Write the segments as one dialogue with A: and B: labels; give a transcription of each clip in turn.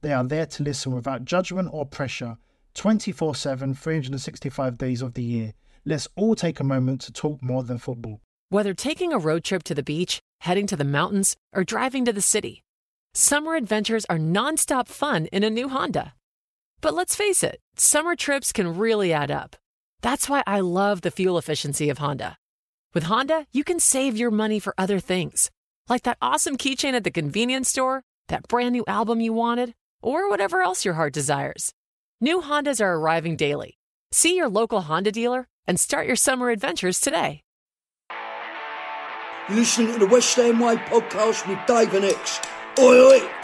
A: They are there to listen without judgment or pressure 24 7, 365 days of the year. Let's all take a moment to talk more than football.
B: Whether taking a road trip to the beach, heading to the mountains, or driving to the city, summer adventures are nonstop fun in a new Honda. But let's face it, summer trips can really add up. That's why I love the fuel efficiency of Honda. With Honda, you can save your money for other things, like that awesome keychain at the convenience store, that brand new album you wanted or whatever else your heart desires. New Hondas are arriving daily. See your local Honda dealer and start your summer adventures today.
C: You're listening to the West Way podcast with Dave and Ex. Oi, oi!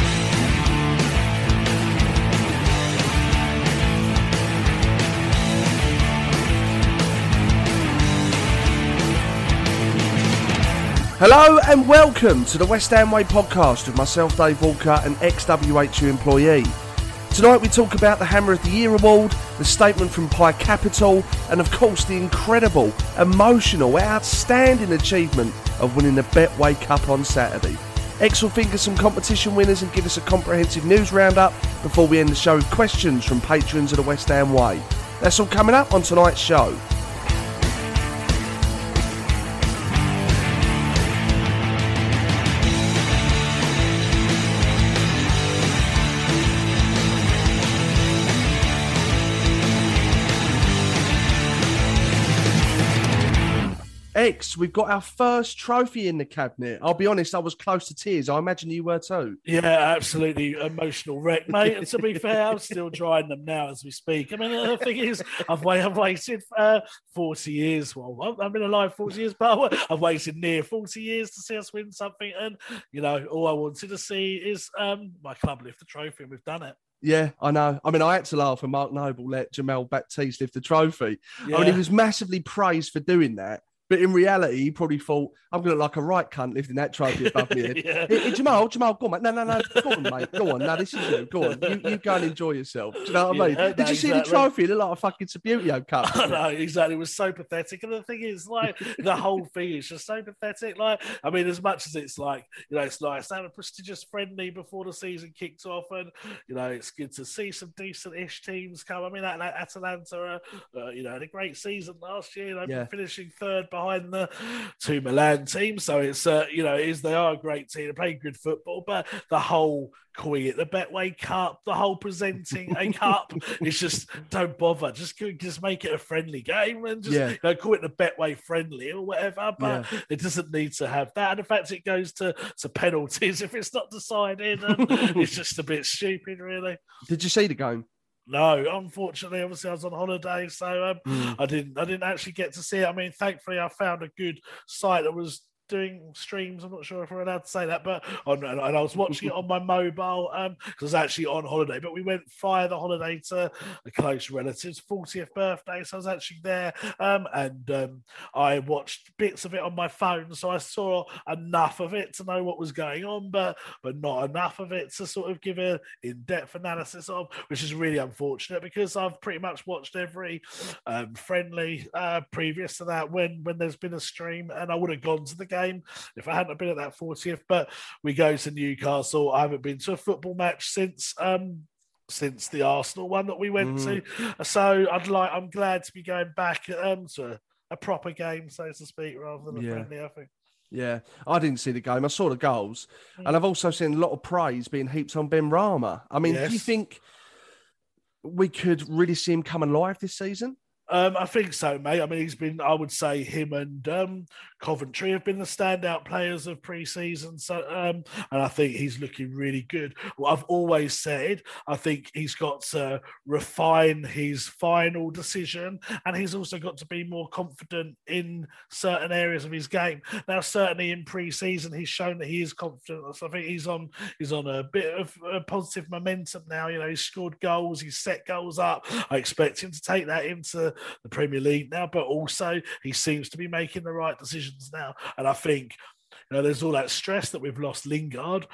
D: Hello and welcome to the West Ham Way podcast with myself, Dave Walker, an ex WHU employee. Tonight we talk about the Hammer of the Year award, the statement from PAI Capital, and of course the incredible, emotional, outstanding achievement of winning the Betway Cup on Saturday. Ex will of some competition winners and give us a comprehensive news roundup before we end the show with questions from patrons of the West Ham Way. That's all coming up on tonight's show. Ex, we've got our first trophy in the cabinet. I'll be honest, I was close to tears. I imagine you were too.
E: Yeah, absolutely emotional wreck, mate. And to be fair, I'm still drying them now as we speak. I mean, the thing is, I've, waited, I've waited uh, 40 years. Well, I've been alive 40 years, but I've waited near 40 years to see us win something. And, you know, all I wanted to see is um, my club lift the trophy, and we've done it.
D: Yeah, I know. I mean, I had to laugh when Mark Noble let Jamal Baptiste lift the trophy.
E: Yeah.
D: I mean, he was massively praised for doing that. But in reality, he probably thought, I'm going to look like a right cunt lifting that trophy above me. head."
E: Yeah.
D: Hey, hey, Jamal, Jamal, go on, mate. No, no, no. Go on, mate. Go on. No, this is you. Go on. You, you go and enjoy yourself. Do you know what I mean?
E: Yeah,
D: Did you see the trophy? It looked like a fucking Subbuteo cup.
E: I know, exactly. It was so pathetic. And the thing is, like, the whole thing is just so pathetic. Like, I mean, as much as it's like, you know, it's nice to have a prestigious friendly before the season kicks off, and, you know, it's good to see some decent ish teams come. I mean, At- At- Atalanta, uh, uh, you know, had a great season last year, you know,
D: Yeah.
E: finishing third behind the two Milan teams. So it's, uh, you know, it is, they are a great team. They play good football, but the whole calling it the Betway Cup, the whole presenting a cup, it's just don't bother. Just just make it a friendly game and just
D: Yeah.
E: you know, call it the Betway friendly or whatever. But it doesn't need to have that. And in fact, it goes to, to penalties if it's not decided. And it's just a bit stupid, really.
D: Did you see the game?
E: No, unfortunately, obviously I was on holiday, so um,
D: Hmm.
E: I didn't. I didn't actually get to see it. I mean, thankfully, I found a good site that was doing streams. I'm not sure if we're allowed to say that, but on and I was watching it on my mobile um because I was actually on holiday. But we went via the holiday to a close relative's 40th birthday, so I was actually there. Um, and um, I watched bits of it on my phone, so I saw enough of it to know what was going on, but but not enough of it to sort of give an in-depth analysis of, which is really unfortunate because I've pretty much watched every um, friendly uh, previous to that when when there's been a stream, and I would have gone to the game if I hadn't been at that 40th. But we go to Newcastle. I haven't been to a football match since um, since the Arsenal one that we went
D: Mhm.
E: to. So I'd like I'm glad to be going back um, to a proper game, so to speak, rather than a
D: Yeah.
E: friendly. I think.
D: Yeah, I didn't see the game. I saw the goals,
E: Mm.
D: and I've also seen a lot of praise being heaped on Ben Rama. I mean, do you think we could really see him come alive this season?
E: Um, I think so, mate. I mean, he's been, I would say, him and um, Coventry have been the standout players of pre-season. So, um, and I think he's looking really good. What I've always said, I think he's got to refine his final decision, and he's also got to be more confident in certain areas of his game. Now, certainly in pre-season, he's shown that he is confident. So I think he's on, he's on a bit of uh, positive momentum now. You know, he's scored goals, he's set goals up. I expect him to take that into the Premier League now, but also he seems to be making the right decisions now. And I think, you know, there's all that stress that we've lost Lingard,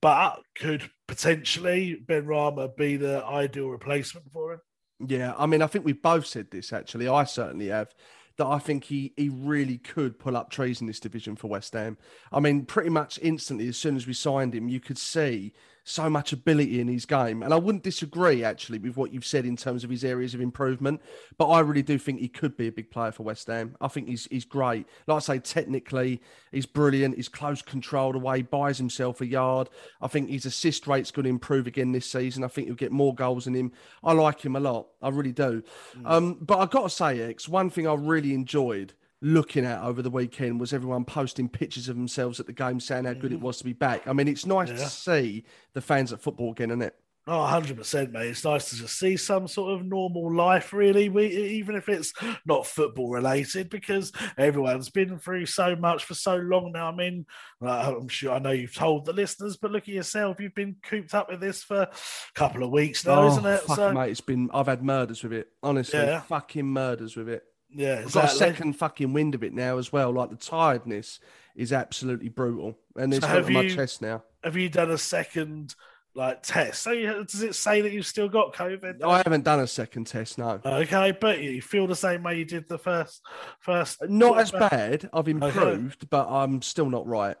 E: but could potentially Benrahma be the ideal replacement for him?
D: Yeah, I mean, I think we've both said this actually. I certainly have. That I think he he really could pull up trees in this division for West Ham. I mean, pretty much instantly as soon as we signed him, you could see so much ability in his game. And I wouldn't disagree actually with what you've said in terms of his areas of improvement. But I really do think he could be a big player for West Ham. I think he's he's great. Like I say, technically, he's brilliant. He's close controlled away, buys himself a yard. I think his assist rate's going to improve again this season. I think he'll get more goals in him. I like him a lot. I really do. Um, but I've got to say, Ex, one thing I really enjoyed looking at over the weekend was everyone posting pictures of themselves at the game saying how good it was to be back. I mean, it's nice
E: Yeah.
D: to see the fans at football again, isn't it?
E: Oh, 100%, mate. It's nice to just see some sort of normal life, really, we, even if it's not football related, because everyone's been through so much for so long now. I mean, uh, I'm sure I know you've told the listeners, but look at yourself. You've been cooped up with this for a couple of weeks now, isn't it?
D: Oh, fuck, mate, it's been, I've had murders with it. Honestly,
E: Yeah.
D: fucking murders with it.
E: Yeah,
D: I've got a second fucking wind of it now as well. Like the tiredness is absolutely brutal. And it's
E: So have
D: my chest now.
E: Have you done a second like test? So you, does it say that you've still got COVID?
D: I haven't done a second test, no.
E: Okay, but you feel the same way you did the first first.
D: Not as bad. I've improved, but I'm still not right.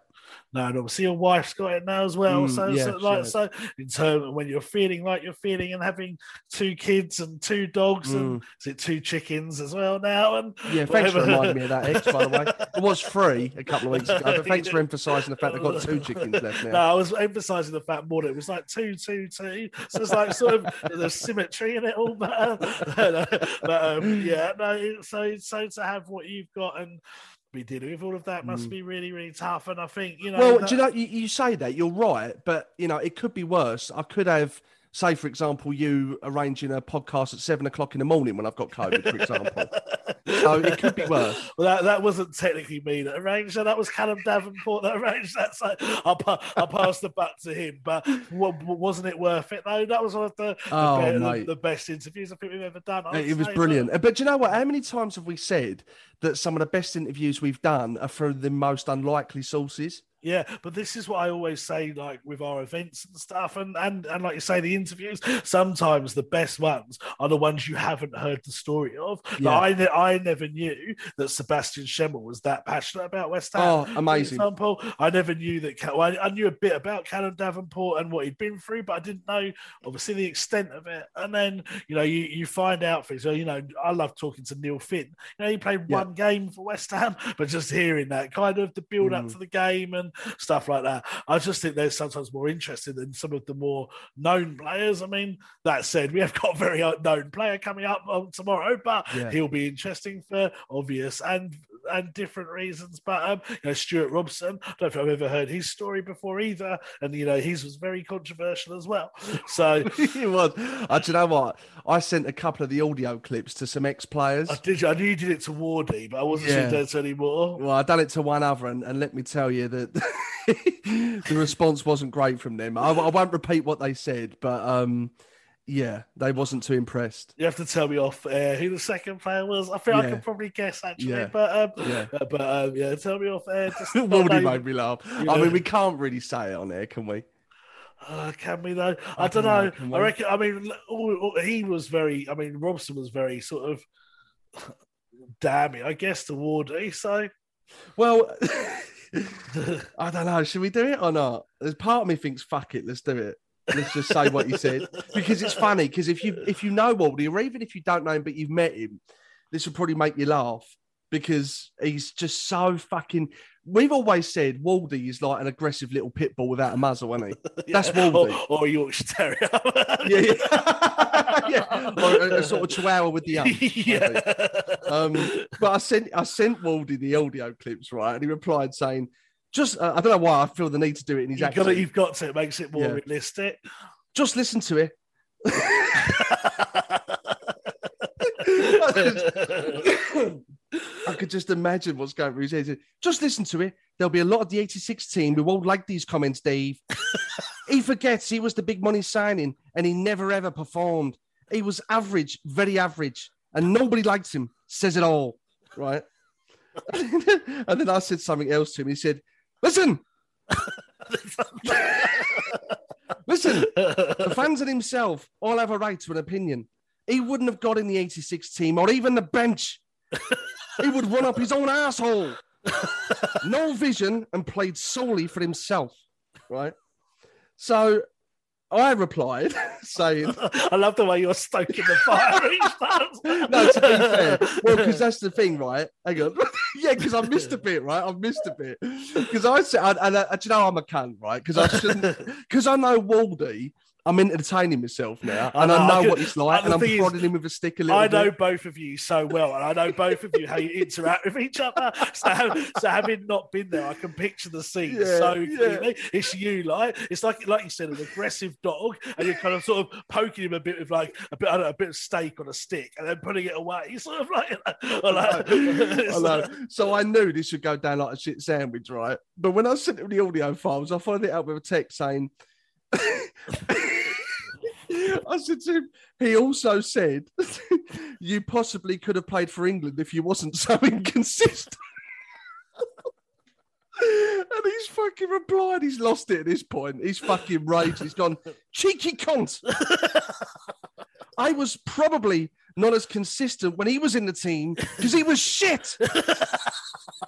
E: No, and obviously your wife's got it now as well.
D: Mm,
E: so,
D: yeah,
E: so like so, in terms of when you're feeling like you're feeling and having two kids and two dogs and is it two chickens as well now? And
D: Mm. Yeah, thanks for reminding me of that, Ex, by the way. It was free a couple of weeks ago, but thanks for emphasising the fact I've got two chickens left now. No.
E: I was emphasising the fact more that it was like two, two, two. So it's like sort of there's symmetry in it all. But, uh, but um, yeah, no. So so to have what you've got and be dealing with all of that must be really really tough. And I think you know.
D: Mm. Well,
E: that-
D: do you know, you, you say that, you're right, but, you know, it could be worse. I could have, say, for example, you arranging a podcast at seven o'clock in the morning when I've got COVID, for example. so it could be worse.
E: Well, that, that wasn't technically me that arranged that. That was Callum Davenport that arranged that. So I'll, pa- I'll pass the buck to him. But wa- wasn't it worth it, though? That was one of the, the,
D: Oh,
E: be- the,
D: mate.
E: the best interviews I think we've ever done. I
D: It was brilliant.
E: but- uh,
D: But do you know what? How many times have we said that some of the best interviews we've done are from the most unlikely sources?
E: Yeah, but this is what I always say, like with our events and stuff, and and and like you say, the interviews. Sometimes the best ones are the ones you haven't heard the story of. Like, I ne- I never knew that Sebastian Schemmel was that passionate about West Ham.
D: Oh, amazing!
E: for example, I never knew that. Well, I, I knew a bit about Callum Davenport and what he'd been through, but I didn't know obviously the extent of it. And then you know you you find out things. So you know I love talking to Neil Finn. You know he played
D: Yeah.
E: one game for West Ham, but just hearing that kind of the build up
D: Mm.
E: to the game and stuff like that, I just think they're sometimes more interested than some of the more known players. I mean, that said, we have got a very known player coming up um, tomorrow, but
D: Yeah.
E: he'll be interesting for obvious and and different reasons. But um, you know, Stuart Robson, I don't know if I've ever heard his story before either, and you know, his was very controversial as well. So
D: it was. Uh, do you know what? I sent a couple of the audio clips to some ex players.
E: I did. I knew you did it to Wardy, but I wasn't
D: Yeah.
E: sure anymore.
D: Well, I done it to one other, and, and let me tell you that the response wasn't great from them. I, I won't repeat what they said, but um, yeah, they wasn't too impressed.
E: You have to tell me off air who the second player was. I think I can probably guess actually,
D: Yeah.
E: but um,
D: Yeah.
E: uh, but um, yeah, tell me off air. Just
D: made me laugh. I mean, we can't really say it on air, can we?
E: Uh, can we though? I,
D: I
E: don't know.
D: know,
E: I reckon. I mean, he was very. I mean, Robson was very sort of damning, I guess, to Wardy. So
D: Well, I don't know. Should we do it or not? There's part of me thinks, fuck it, let's do it. Let's just say what he said because it's funny. Because if you if you know Wardy, or even if you don't know him but you've met him, this will probably make you laugh because he's just so fucking. We've always said Wardy is like an aggressive little pit bull without a muzzle, isn't he? That's Wardy.
E: Or, or Yorkshire Terrier.
D: yeah, yeah. yeah. Or a, a sort of chihuahua with the ump.
E: yeah.
D: Um, but I sent I sent Wardy the audio clips, right? And he replied saying, just uh, I don't know why I feel the need to do it in his
E: You've got, to, you've got to. It makes it more
D: Yeah.
E: realistic.
D: Just listen to it. I could just imagine what's going through his head. Just listen to it. There'll be a lot of the 86 team who won't like these comments, Dave. he forgets he was the big money signing and he never ever performed. He was average, very average, and nobody likes him. Says it all, right? and then I said something else to him. He said, Listen, listen, the fans and himself all have a right to an opinion. He wouldn't have got in the 86 team or even the bench. He would run up his own asshole. No vision and played solely for himself. Right. So I replied saying,
E: I love the way you're stoking the fire each time.
D: no, to be fair, well, because that's the thing, right? Hang on. yeah, because I missed a bit, right? I missed a bit. Because I said, and, and, do you know I'm a cunt, right? Because I shouldn't, because I know Wardy, I'm entertaining myself now, and I
E: know, I
D: know what it's like,
E: and
D: and I'm
E: thing is,
D: prodding him with a stick a little
E: I know
D: bit.
E: both of you so well, and I know both of you how you interact with each other. So, so having not been there, I can picture the scene
D: Yeah,
E: so
D: yeah.
E: clearly. It's you, like it's like like you said, an aggressive dog, and you're kind of sort of poking him a bit with like a bit, know, a bit of steak on a stick, and then putting it away. He's sort of like, like
D: I know. So I knew this would go down like a shit sandwich, right? But when I sent him the audio files, I followed it up with a text saying, I said to him, he also said, you possibly could have played for England if you wasn't so inconsistent. and he's fucking replied, he's lost it at this point. He's fucking raged. He's gone, cheeky cunt. I was probably not as consistent when he was in the team because he was shit.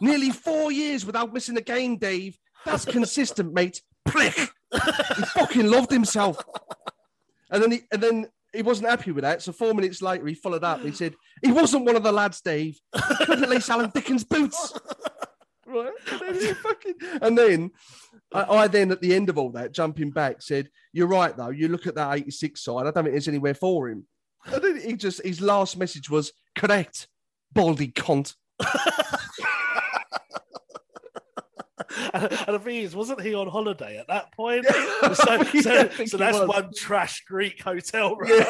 D: Nearly four years without missing a game, Dave. That's consistent, mate. Prick. He fucking loved himself. And then he and then he wasn't happy with that. So four minutes later, he followed up. He said he wasn't one of the lads, Dave. He couldn't lace Alan Dickens' boots. Right? And then, fucking, and then I, I then at the end of all that, jumping back, said, "You're right though. You look at that 86 side. I don't think there's anywhere for him." And then he just his last message was correct, baldy cunt.
E: And, and the thing is, wasn't he on holiday at that point?
D: Yeah.
E: so,
D: Yeah,
E: so, so that's
D: was.
E: one trash Greek hotel room.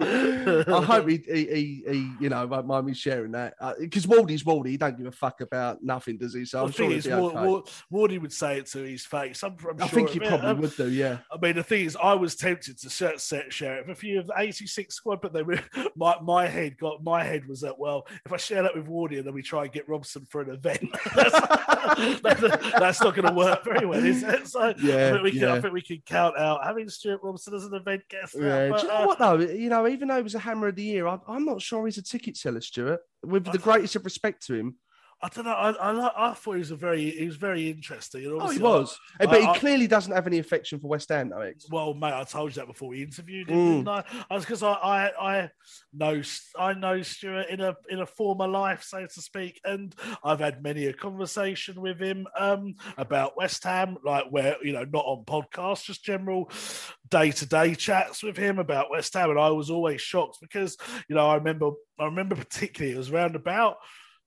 D: I hope he, he, he, he, you know, won't mind me sharing that because Wardy's Wardy. He don't give a fuck about nothing, does he? So I'm
E: the
D: sure
E: thing is,
D: okay.
E: Ward, Wardy would say it to his face. I'm, I'm
D: I
E: sure
D: think he probably
E: Um,
D: would do. Yeah.
E: I mean, the thing is, I was tempted to share, share it with a few of the 86 squad, but then we, my, my head got my head was that well, if I share that with Wardy and then we try and get Robson for an event, that's, that's, that's not going to work very well, is it? So I
D: Yeah,
E: think we can, I think we can count out having Stuart Robson as an event guest. now,
D: Yeah.
E: but,
D: Do you know
E: uh,
D: what though? You know, even though he was a hammer of the year, I, I'm not sure he's a ticket seller, Stuart. With the greatest of respect to him.
E: I don't know. I, I, I thought he was a very he was very interesting. And
D: Oh, he
E: I-
D: was. Eh, but he
E: I- I-
D: clearly doesn't have any affection for West Ham, though. Ex.
E: Well, mate, I told you that before we interviewed him,
D: Mm.
E: didn't I? I was because I, I I know I know Stuart in a in a former life, so to speak, and I've had many a conversation with him um, about West Ham, like where you know not on podcasts, just general day to day chats with him about West Ham, and I was always shocked because you know I remember I remember particularly it was round about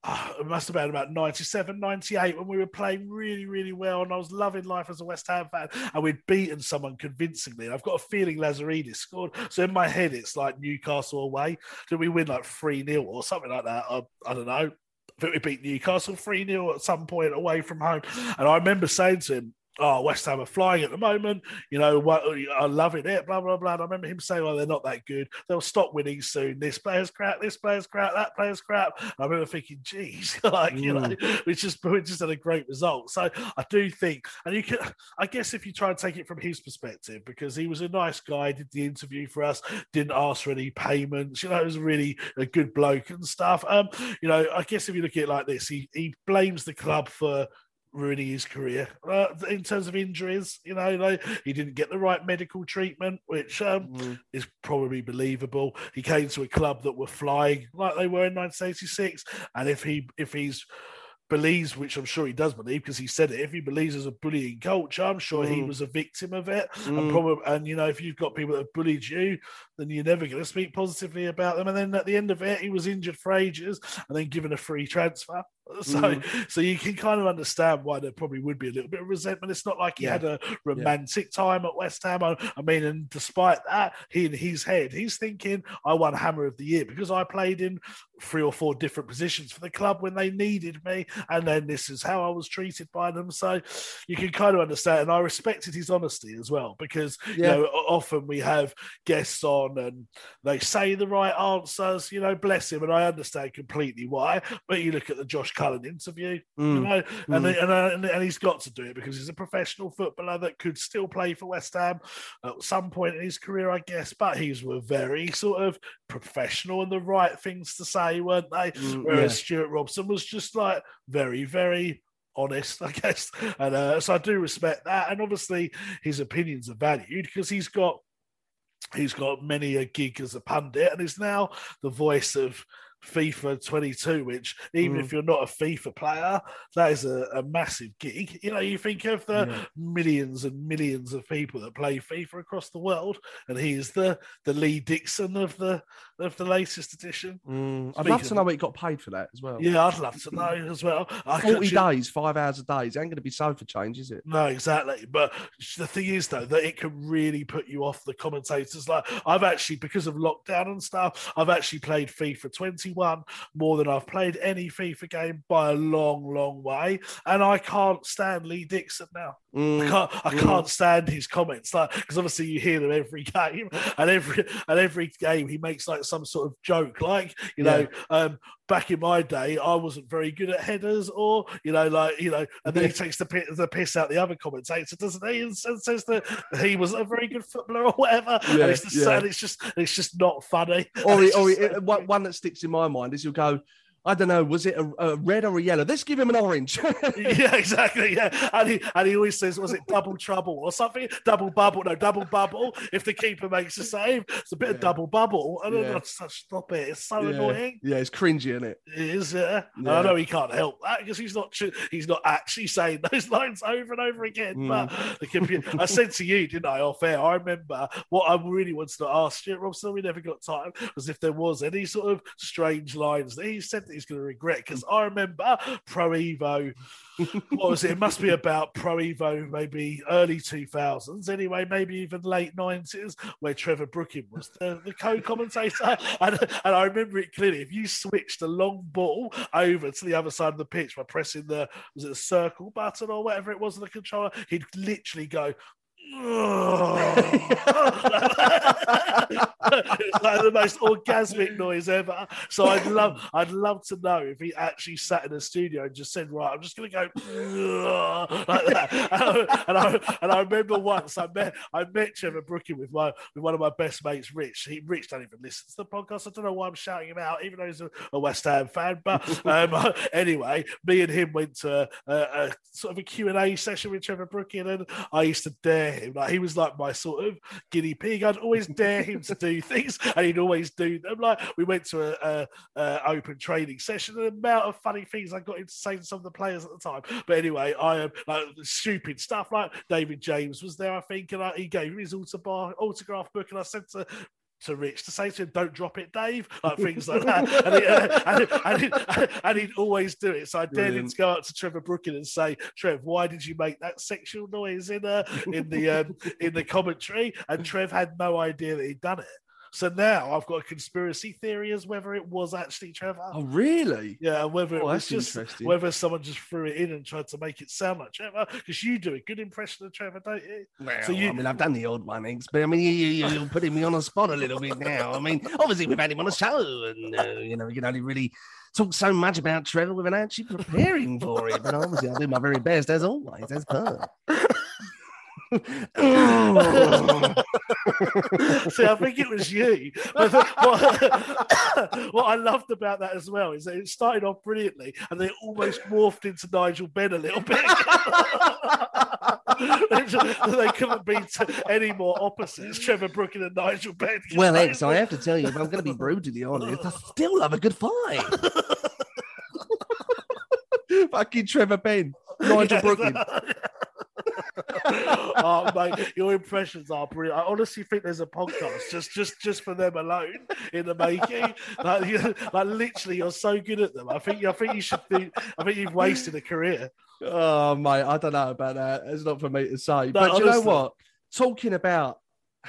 E: ah, it must have been about 97, 98 when we were playing really, really well. And I was loving life as a West Ham fan. And we'd beaten someone convincingly. And I've got a feeling Lazaridis scored. So in my head, it's like Newcastle away. Did we win like 3 0 or something like that? I, I don't know. I think we beat Newcastle 3 0 at some point away from home. And I remember saying to him, Oh, West Ham are flying at the moment. You know, what, I'm loving it, blah, blah, blah. And I remember him saying, Well, they're not that good. They'll stop winning soon. This player's crap, this player's crap, that player's crap. And I remember thinking, Geez, like, you know, we just, we just had a great result. So I do think, and you can, I guess if you try and take it from his perspective, because he was a nice guy, did the interview for us, didn't ask for any payments, you know, it was really a good bloke and stuff. Um, you know, I guess if you look at it like this, he, he blames the club for ruining his career uh, in terms of injuries. You know, like he didn't get the right medical treatment, which um,
D: Mm.
E: is probably believable. He came to a club that were flying like they were in 1986, and if he if he's believes, which I'm sure he does believe because he said it. If he believes there's a bullying culture, I'm sure he
D: Mm.
E: was a victim of it. And
D: Mm.
E: probably, and you know, if you've got people that have bullied you, then you're never going to speak positively about them. And then at the end of it, he was injured for ages and then given a free transfer. So,
D: Mm.
E: so you can kind of understand why there probably would be a little bit of resentment. It's not like he
D: Yeah.
E: had a romantic time at West Ham. I, I mean, and despite that, he in his head, he's thinking, "I won Hammer of the Year because I played in three or four different positions for the club when they needed me, and then this is how I was treated by them." So, you can kind of understand, and I respected his honesty as well because you know often we have guests on and they say the right answers. You know, bless him, and I understand completely why. But you look at the Josh Cullen interview, you
D: Mm.
E: know, and,
D: Mm.
E: and, and and he's got to do it because he's a professional footballer that could still play for West Ham at some point in his career, I guess. But he's were very sort of professional and the right things to say, weren't they?
D: Mm,
E: Whereas
D: yeah.
E: Stuart Robson was just like very, very honest, I guess. And uh, so I do respect that. And obviously his opinions are valued because he's got he's got many a gig as a pundit and is now the voice of FIFA 22, which even
D: Mm.
E: if you're not a FIFA player, that is a, a massive gig. You know, you think of the
D: Yeah.
E: millions and millions of people that play FIFA across the world, and he is the the Lee Dixon of the of the latest edition.
D: Mm. I'd love to know what he got paid for that as well.
E: Yeah, I'd love to know as well. I
D: 40
E: could-
D: days, five hours a day. It ain't going to be so for change, is it?
E: No, exactly. But the thing is, though, that it can really put you off the commentators. Like I've actually, because of lockdown and stuff, I've actually played FIFA 21 more than I've played any FIFA game by a long, long way, and I can't stand Lee Dixon now. I
D: Mm.
E: can't, I
D: Mm.
E: can't stand his comments, like because obviously you hear them every game, and every and every game he makes like some sort of joke, like you know, um, back in my day, I wasn't very good at headers, or you know, like you know, and then he takes the piss, the piss out the other commentator, doesn't he? And, says that he wasn't a very good footballer or whatever.
D: Yeah,
E: and it's just,
D: yeah.
E: and it's just, it's just not funny.
D: Or, he- or he-
E: so
D: one, one that sticks in my mind is you'll go, I don't know, was it a, a red or a yellow? Let's give him an orange.
E: yeah, exactly. Yeah, and he and he always says, "Was it double trouble or something? Double bubble? No, double bubble. If the keeper makes a save, it's a bit of double bubble." And then
D: Yeah.
E: I like, stop it. It's so
D: yeah.
E: annoying.
D: yeah, it's cringy, isn't it?
E: It is, yeah.
D: Yeah.
E: I know he can't help that because he's not he's not actually saying those lines over and over again.
D: Mm.
E: But the computer, I said to you, didn't I, off air? I remember what I really wanted to ask Stuart Robson. We never got time. Was if there was any sort of strange lines that he said that he's going to regret. Because I remember Pro Evo. what was it? It must be about Pro Evo, maybe early 2000s, anyway, maybe even late 90s, where Trevor Brooking was the, the co commentator. And, and I remember it clearly. If you switched a long ball over to the other side of the pitch by pressing the, was it the circle button or whatever it was on the controller, he'd literally go, it's like the most orgasmic noise ever. So I'd love, I'd love to know if he actually sat in a studio and just said, "Right, I'm just going to go like that." And I, and I, and I remember once I met, I met Trevor Brooking with my, with one of my best mates, Rich. He, Rich, don't even listen to the podcast. I don't know why I'm shouting him out, even though he's a, a West Ham fan. But um, anyway, me and him went to a, a, sort of a Q and A session with Trevor Brooking, and I used to dare him. Like he was like my sort of guinea pig. I'd always dare him to do things, and he'd always do them. Like we went to a, a, a open training session, and the amount of funny things I got him to say to some of the players at the time. But anyway, I am like stupid stuff. Like David James was there, I think, and I, he gave him his autograph, autograph book, and I said to to Rich to say to him, "Don't drop it, Dave," like things like that, and, he, uh, and, and, he- and he'd always do it. So I dared him to go up to Trevor Brooking and say, "Trev, why did you make that sexual noise in uh, in the um, in the commentary?" And Trev had no idea that he'd done it. So now I've got a conspiracy theory as whether it was actually Trevor.
D: Oh, really?
E: Yeah, whether it
D: Oh,
E: was just whether someone just threw it in and tried to make it sound like Trevor, because you do a good impression of Trevor, don't you?
D: Well,
E: So you-
D: I mean, I've done the old one, Ex, but I mean, you, you, you're putting me on the spot a little bit now. I mean, obviously, we've had him on a show, and, uh, you know, we can only really talk so much about Trevor without actually preparing for it. But obviously, I'll do my very best, as always, as per.
E: See, I think it was you. But the- what, what I loved about that as well is that it started off brilliantly and then it almost morphed into Nigel Benn a little bit. they couldn't be any more opposites, Trevor Brooking and Nigel Benn.
D: Well, Ex, I have to tell you, if I'm going to be brutally honest, I still love a good fight. Fucking Trevor Ben, Nigel Brooklyn.
E: oh, mate, your impressions are brilliant. I honestly think there's a podcast just just just for them alone in the making. Like, you, like literally, you're so good at them. I think I think you should. I think you've wasted a career.
D: Oh, mate, I don't know about that. It's not for me to say.
E: No,
D: but you know what? Talking about.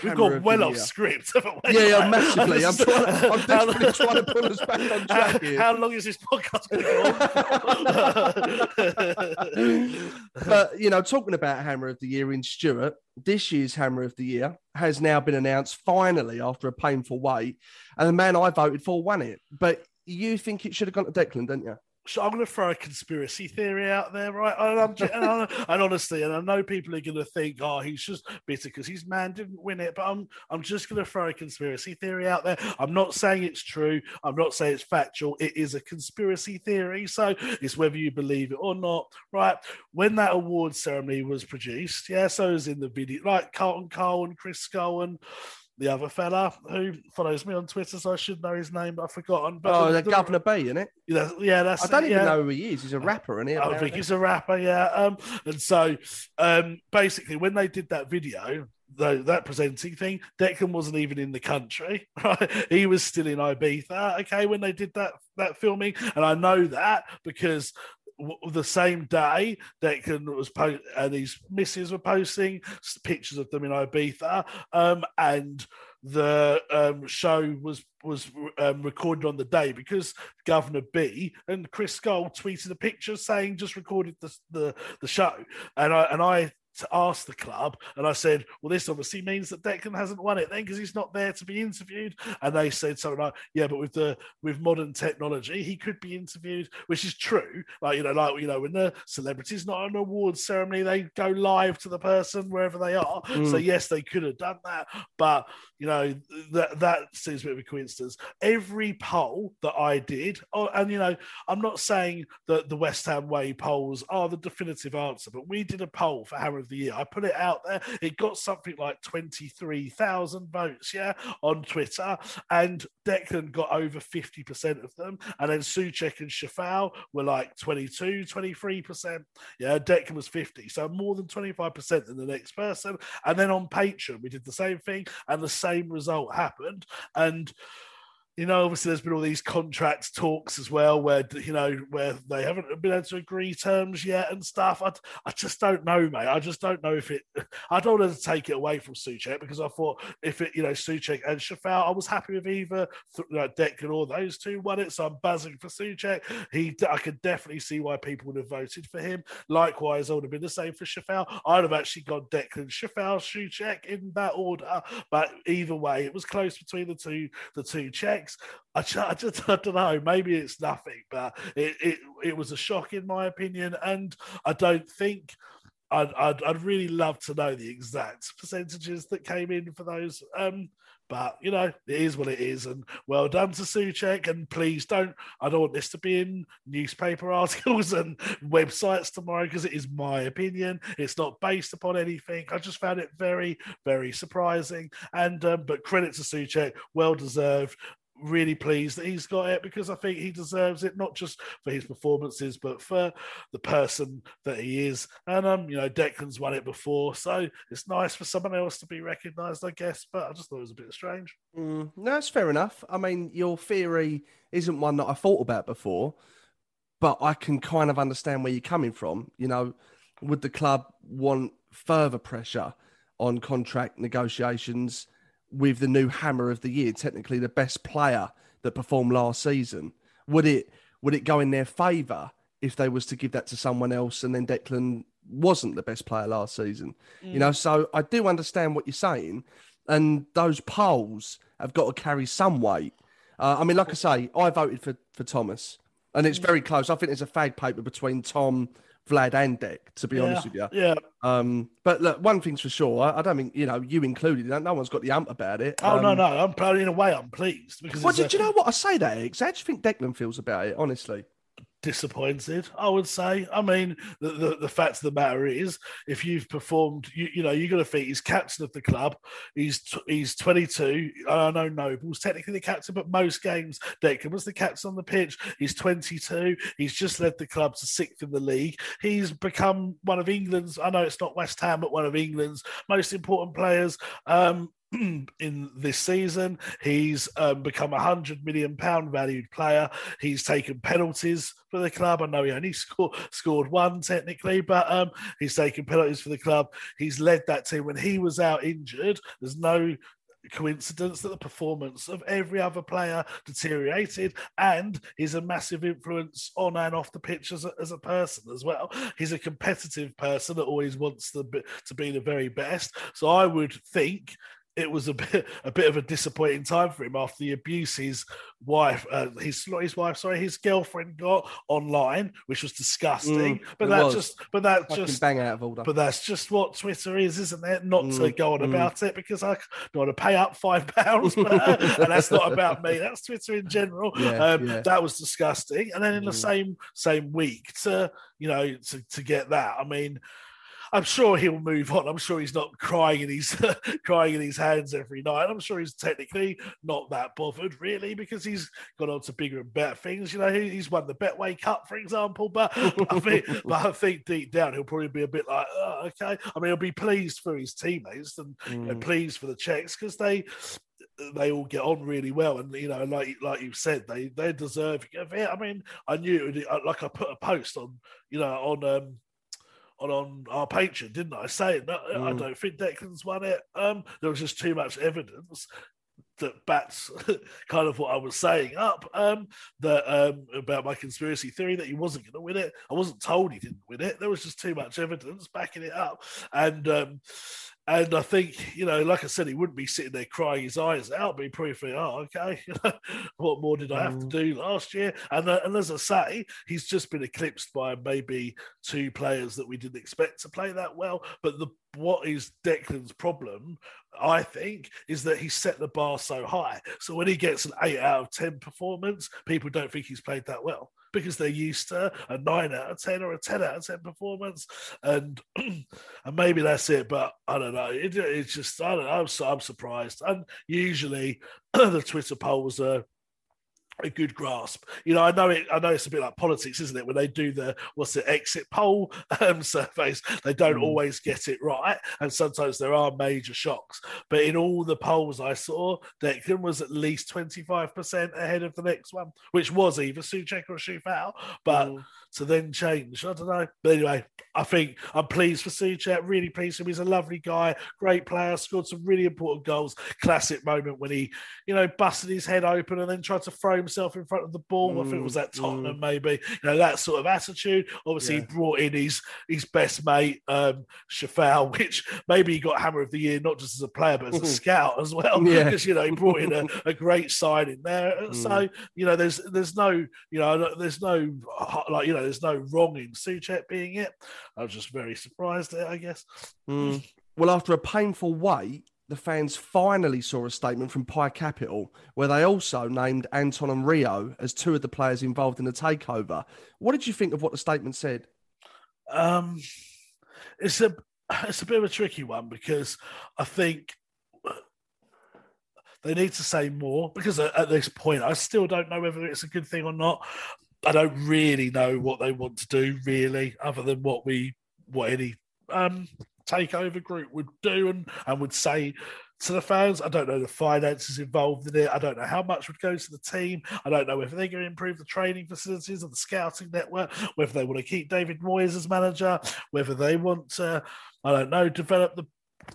E: We've gone well off script. haven't we?
D: Yeah, yeah, massively. I'm trying. I'm desperately trying to pull us back on track here.
E: how long is this podcast going to go on?
D: but you know, talking about Hammer of the Year in Stuart, this year's Hammer of the Year has now been announced finally after a painful wait, and the man I voted for won it. But you think it should have gone to Declan, don't you?
E: So I'm going to throw a conspiracy theory out there, right? And, I'm, and, and honestly, and I know people are going to think, "Oh, he's just bitter because his man didn't win it." But I'm, I'm just going to throw a conspiracy theory out there. I'm not saying it's true. I'm not saying it's factual. It is a conspiracy theory, so it's whether you believe it or not, right? When that award ceremony was produced, yeah, so it was in the video, like Carlton Cole and Chris Skull and the other fella who follows me on Twitter, so I should know his name, but I've forgotten. But
D: oh,
E: the-
D: the, Guvna B, isn't it?
E: yeah, yeah, that's
D: I don't
E: it,
D: even
E: yeah.
D: know who he is. He's a rapper, isn't he?
E: I think he's a rapper, yeah. Um, and so um, basically, when they did that video, though that presenting thing, Declan wasn't even in the country. Right? He was still in Ibiza. Okay, when they did that that filming, and I know that because. The same day, Declan was po- and his missus were posting pictures of them in Ibiza, um, and the um, show was was um, recorded on the day because Guvna B and Chris Skull tweeted a picture saying just recorded the the, the show, and I and I t- ask the club and I said, well, this obviously means that Declan hasn't won it then because he's not there to be interviewed, and they said something like, yeah, but with the with modern technology, he could be interviewed, which is true. Like you know, like you know, when the celebrities not an awards ceremony, they go live to the person wherever they are. So mm. yes, they could have done that, but you know that that seems a bit of a coincidence. Every poll that I did, oh, and you know, I'm not saying that the West Ham Way polls are the definitive answer, but we did a poll for Hammer of the Year. I put it out there. It got something like 23,000 votes, yeah, on Twitter, and Declan got over 50% of them, and then Soucek and Coufal were like 22, 23%. Yeah, Declan was 50, so more than 25% than the next person. And then on Patreon, we did the same thing, and the same result happened. And you know, obviously, there's been all these contract talks as well, where you know where they haven't been able to agree terms yet and stuff. I, I just don't know, mate. I just don't know if it. I don't want to take it away from Soucek because I thought if it, you know, Soucek and Coufal, I was happy with either th- like Declan or those two won it, so I'm buzzing for Soucek. He, I could definitely see why people would have voted for him. Likewise, I would have been the same for Coufal. I'd have actually gone Declan, Coufal, Soucek in that order, but either way, it was close between the two, the two Czechs. I just, I just I don't know. Maybe it's nothing, but it, it it was a shock in my opinion, and I don't think. I'd, I'd, I'd really love to know the exact percentages that came in for those. Um, but you know, it is what it is, and well done to Soucek. And please don't, I don't want this to be in newspaper articles and websites tomorrow because it is my opinion. It's not based upon anything. I just found it very, very surprising. And um, but credit to Soucek, well deserved really pleased that he's got it because I think he deserves it, not just for his performances, but for the person that he is. And um, you know, Declan's won it before, so it's nice for someone else to be recognised, I guess. But I just thought it was a bit strange.
D: Mm, no, that's fair enough. I mean, your theory isn't one that I thought about before, but I can kind of understand where you're coming from. You know, would the club want further pressure on contract negotiations with the new hammer of the year, technically the best player that performed last season? Would it would it go in their favour if they was to give that to someone else and then Declan wasn't the best player last season? You know, so I do understand what you're saying, and those polls have got to carry some weight. Uh, I mean, like I say, I voted for for Thomas, and it's very close. I think there's a fag paper between Tom, Vlad and Deck, to be
E: yeah,
D: honest with you.
E: Yeah.
D: Um, but look, one thing's for sure, I, I don't think you know you included. No one's got the ump about it.
E: Oh
D: um,
E: no, no, I'm proud in a way. I'm pleased because.
D: Well, do,
E: a-
D: you know what I say that? Ex? How do you think Declan feels about it? Honestly,
E: disappointed. I would say. I mean, the, the, the fact of the matter is, if you've performed, you, you know, you're going to think he's captain of the club. He's t- he's 22. I know Noble's technically the captain, but most games Declan was the captain on the pitch. He's 22. He's just led the club to sixth in the league. He's become one of England's. I know it's not West Ham, but one of England's most important players. Um, in this season. He's um, become a hundred million pound valued player. He's taken penalties for the club. I know he only scored scored one technically, but um, he's taken penalties for the club. He's led that team when he was out injured. There's no coincidence that the performance of every other player deteriorated and he's a massive influence on and off the pitch as a, as a person as well he's a competitive person that always wants to be, to be the very best so i would think it was a bit a bit of a disappointing time for him after the abuse his wife, uh, his not his wife, sorry, his girlfriend got online, which was disgusting.
D: Mm,
E: but that
D: was.
E: just, but that
D: Fucking
E: just
D: bang out of order.
E: But that's just what Twitter is, isn't it? Not to
D: Mm,
E: go on
D: mm.
E: about it because I don't want to pay up five pounds, but, and that's not about me. That's Twitter in general.
D: Yeah,
E: um,
D: yeah.
E: That was disgusting. And then in the
D: Mm.
E: same same week to you know to to get that, I mean. I'm sure he'll move on. I'm sure he's not crying in his crying in his hands every night. I'm sure he's technically not that bothered, really, because he's gone on to bigger and better things. You know, he- he's won the Betway Cup, for example. But, but I think, but I think deep down he'll probably be a bit like, oh, okay. I mean, he'll be pleased for his teammates and you know,
D: Mm.
E: pleased for the Czechs because they they all get on really well, and you know, like like you said, they they deserve it. I mean, I knew it would, like I put a post on, you know, on um on on our Patreon, didn't I? Saying that I
D: Mm.
E: don't think Declan's won it. Um, there was just too much evidence that backs kind of what I was saying up. Um, that um about my conspiracy theory that he wasn't going to win it. I wasn't told he didn't win it. There was just too much evidence backing it up, and um, and I think you know, like I said, he wouldn't be sitting there crying his eyes out, but he probably think, oh, okay, what more did I have to do last year? And uh, and as I say, he's just been eclipsed by maybe two players that we didn't expect to play that well. But the what is Declan's problem, I think, is that he set the bar so high. So when he gets an eight out of ten performance, people don't think he's played that well because they're used to a nine out of ten or a ten out of ten performance, and and maybe that's it. But I don't know. It, it's just I don't know. I'm, I'm surprised. And usually the Twitter polls are a good grasp. You know, I know it. I know it's a bit like politics, isn't it? When they do the what's the exit poll um, surveys, they don't always get it right, and sometimes there are major shocks. But in all the polls I saw, Declan was at least twenty five percent ahead of the next one, which was either Soucek or Coufal. But to then change, I don't know. But anyway, I think I'm pleased for Soucek. Really pleased for him. He's a lovely guy, great player. Scored some really important goals. Classic moment when he, you know, busted his head open and then tried to throw himself in front of the ball. I think it was at Tottenham, maybe. You know, that sort of attitude. Obviously,
D: Yeah.
E: he brought in his his best mate, um, Coufal, which maybe he got Hammer of the Year not just as a player but as a scout as well.
D: Yeah.
E: Because you know he brought in a, a great side in there.
D: Mm.
E: So you know, there's there's no you know there's no like you know there's no wrong in Soucek being it. I was just very surprised at it, I guess.
D: Mm. Well, after a painful wait, the fans finally saw a statement from PAI Capital where they also named Anton and Rio as two of the players involved in the takeover. What did you think of what the statement said?
E: Um, it's a it's a bit of a tricky one because I think they need to say more because at this point I still don't know whether it's a good thing or not. I don't really know what they want to do really, other than what we what any um takeover group would do and, and would say to the fans. I don't know the finances involved in it. I don't know how much would go to the team. I don't know whether they're going to improve the training facilities or the scouting network, whether they want to keep David Moyes as manager, whether they want to, I don't know, develop the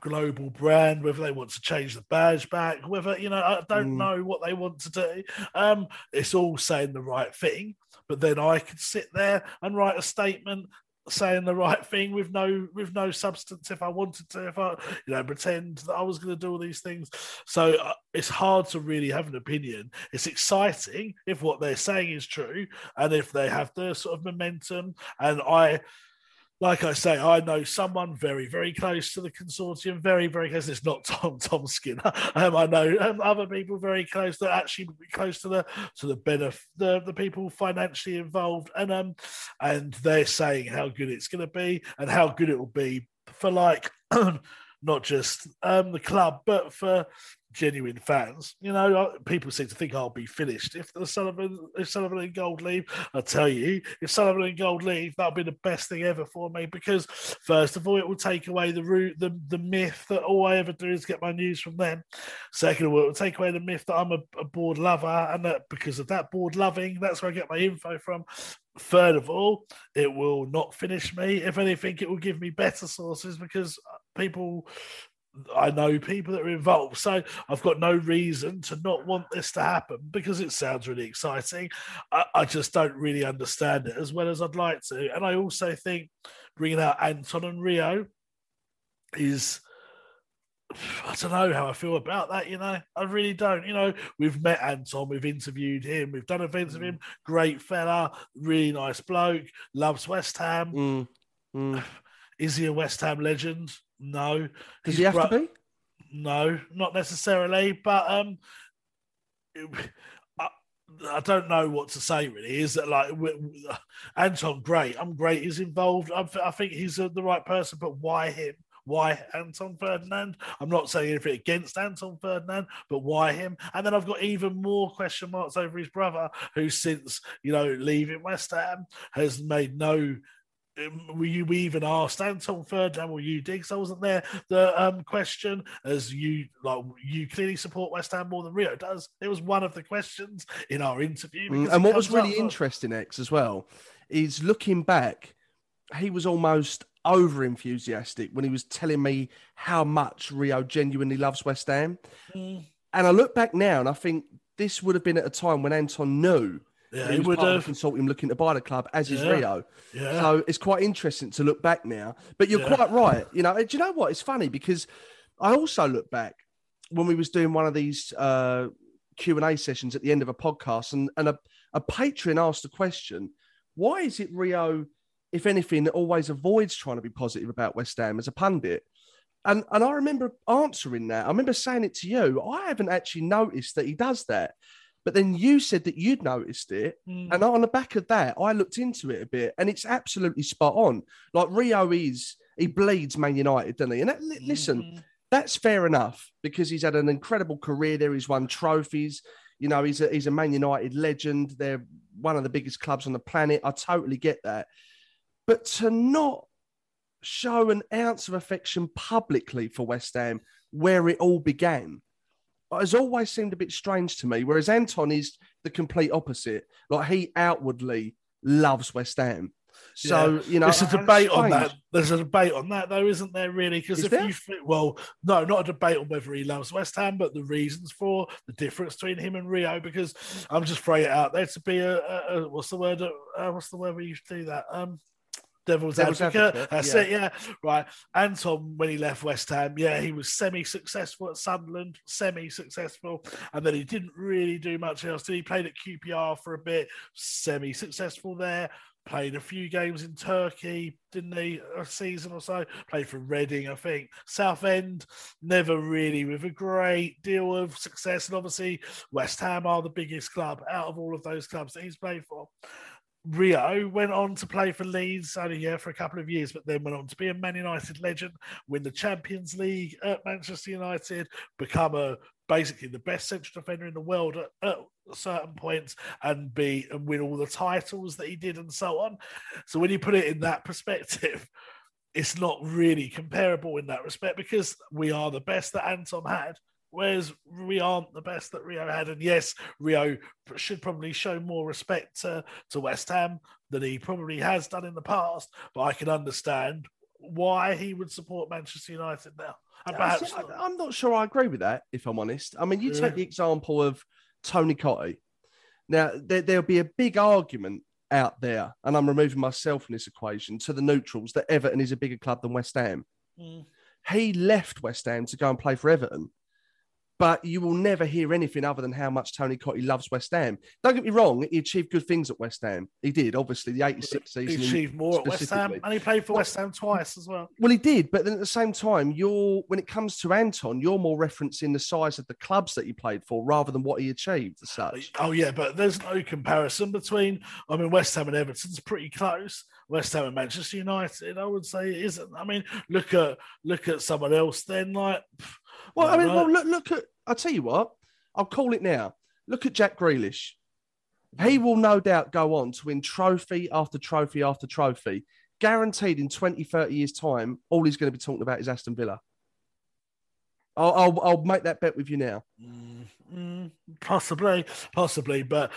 E: global brand, whether they want to change the badge back, whether, you know, I don't
D: Mm.
E: know what they want to do. Um, it's all saying the right thing, but then I could sit there and write a statement saying the right thing with no with no substance if I wanted to if I you know pretend that I was going to do all these things so uh, it's hard to really have an opinion it's exciting if what they're saying is true and if they have the sort of momentum and I like I say, I know someone very, very close to the consortium, very, very close. It's not Tom Tom Skinner. Um, I know um, other people very close that actually close to the to the benefit the, the people financially involved, and um and they're saying how good it's going to be and how good it will be for like not just um the club but for genuine fans. You know, people seem to think I'll be finished if the Sullivan if Sullivan and Gold leave. I tell you, if Sullivan and Gold leave, that'll be the best thing ever for me because first of all, it will take away the root, the the myth that all I ever do is get my news from them. Second of all, it will take away the myth that I'm a, a board lover, and that because of that board loving, that's where I get my info from. Third of all, it will not finish me. If anything, it will give me better sources because people I know people that are involved. So I've got no reason to not want this to happen because it sounds really exciting. I, I, just don't really understand it as well as I'd like to. And I also think bringing out Anton and Rio is. I don't know how I feel about that, you know. I really don't. You know, we've met Anton, we've interviewed him, we've done events with him. Mm. Great fella, really nice bloke, loves West Ham.
D: Mm. Mm.
E: Is he a West Ham legend? No.
D: Does he have bro- to be?
E: No, not necessarily. But um, I, I, don't know what to say. Really, is that like Anton? Great, I'm great. He's involved. I'm, i think he's the right person. But why him? Why Anton Ferdinand? I'm not saying anything against Anton Ferdinand, but why him? And then I've got even more question marks over his brother, who since you know leaving West Ham has made no we, we even asked Anton Ferdinand, were you Diggs? I wasn't there. The um, question, as you like, you clearly support West Ham more than Rio does. It was one of the questions in our interview.
D: Mm, and what was really interesting, Ex, as well, is looking back, he was almost over enthusiastic when he was telling me how much Rio genuinely loves West Ham. Mm. And I look back now and I think this would have been at a time when Anton knew
E: yeah, he, would have
D: consulted him looking to buy the club, as is. Rio.
E: Yeah.
D: So it's quite interesting to look back now. But you're yeah. quite right. You know, do you know what? It's funny because I also look back when we was doing one of these uh, Q and A sessions at the end of a podcast, and and a, a patron asked the question, "Why is it Rio, if anything, that always avoids trying to be positive about West Ham as a pundit?" And and I remember answering that. I remember saying it to you. I haven't actually noticed that he does that. But then you said that you'd noticed it. Mm. And on the back of that, I looked into it a bit and it's absolutely spot on. Like Rio is, he bleeds Man United, doesn't he? And that, listen, mm. that's fair enough because he's had an incredible career there. He's won trophies. You know, he's a, he's a Man United legend. They're one of the biggest clubs on the planet. I totally get that. But to not show an ounce of affection publicly for West Ham where it all began has always seemed a bit strange to me. Whereas Anton is the complete opposite. Like he outwardly loves West Ham. So yeah. you know,
E: there's a debate on that. There's a debate on that, though, isn't there? Really, because if there? you well, no, not a debate on whether he loves West Ham, but the reasons for the difference between him and Rio. Because I'm just throwing it out there to be a, a, a what's the word? Uh, what's the word we used to do that? Um, devil's, devil's advocate. advocate. That's yeah. it, yeah. Right. Anton, when he left West Ham, yeah, he was semi successful at Sunderland, semi successful. And then he didn't really do much else. He played at QPR for a bit, semi successful there. Played a few games in Turkey, didn't he? A season or so. Played for Reading, I think. Southend, never really with a great deal of success. And obviously, West Ham are the biggest club out of all of those clubs that he's played for. Rio went on to play for Leeds only yeah for a couple of years, but then went on to be a Man United legend, win the Champions League at Manchester United, become a basically the best central defender in the world at, at certain points, and be and win all the titles that he did, and so on. So when you put it in that perspective, it's not really comparable in that respect because we are the best that Anton had, Whereas we aren't the best that Rio had, and yes, Rio should probably show more respect to, to West Ham than he probably has done in the past. But I can understand why he would support Manchester United now. And perhaps
D: I'm not sure I agree with that, if I'm honest. I mean, you yeah. take the example of Tony Cottee. Now, there, there'll be a big argument out there, and I'm removing myself from this equation to the neutrals that Everton is a bigger club than West Ham. Mm. He left West Ham to go and play for Everton but you will never hear anything other than how much Tony Cottee loves West Ham. Don't get me wrong, he achieved good things at West Ham. He did, obviously, the 86
E: He
D: season.
E: He achieved more at West Ham, and he played for West Ham twice as well.
D: Well, he did, but then at the same time, you're when it comes to Anton, you're more referencing the size of the clubs that he played for rather than what he achieved as such.
E: Oh yeah, but there's no comparison between. I mean, West Ham and Everton's pretty close. West Ham and Manchester United, I would say, it isn't. I mean, look at look at someone else. Then, like, pff,
D: Well, I mean,
E: right.
D: well, look, look at. I'll tell you what. I'll call it now. Look at Jack Grealish. He will no doubt go on to win trophy after trophy after trophy. Guaranteed in 20, 30 years' time, all he's going to be talking about is Aston Villa. I'll, I'll, I'll make that bet with you now.
E: Mm, possibly, possibly, but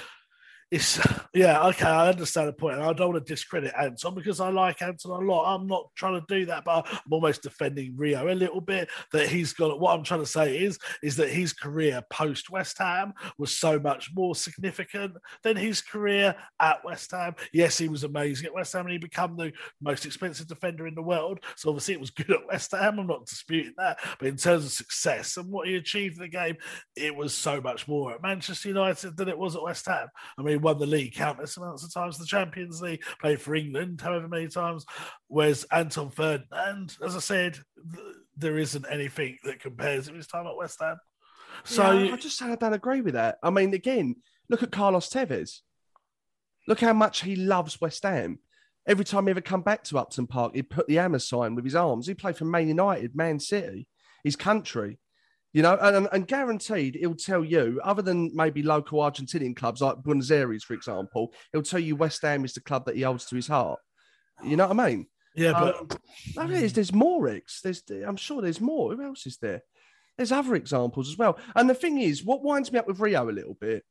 E: it's yeah, okay. I understand the point, and I don't want to discredit Anton because I like Anton a lot. I'm not trying to do that, but I'm almost defending Rio a little bit. That he's got. What I'm trying to say is, is that his career post West Ham was so much more significant than his career at West Ham. Yes, he was amazing at West Ham, and he became the most expensive defender in the world. So obviously, it was good at West Ham. I'm not disputing that, but in terms of success and what he achieved in the game, it was so much more at Manchester United than it was at West Ham. I mean, won the league countless amounts of times, the Champions League, played for England however many times. Whereas Anton Ferdinand, as I said, th- there isn't anything that compares with his time at West Ham. So
D: Yeah, I just I don't agree with that. I mean, again, look at Carlos Tevez. Look how much he loves West Ham. Every time he ever come back to Upton Park, he'd put the hammer sign with his arms. He played for Man United, Man City, his country. You know, and, and- guaranteed he'll tell you, other than maybe local Argentinian clubs like Buenos Aires, for example, he'll tell you West Ham is the club that he holds to his heart. You know what I mean?
E: yeah, but
D: Um, no, there's, there's more Ex. There's, I'm sure there's more. Who else is there? There's other examples as well. And the thing is, what winds me up with Rio a little bit,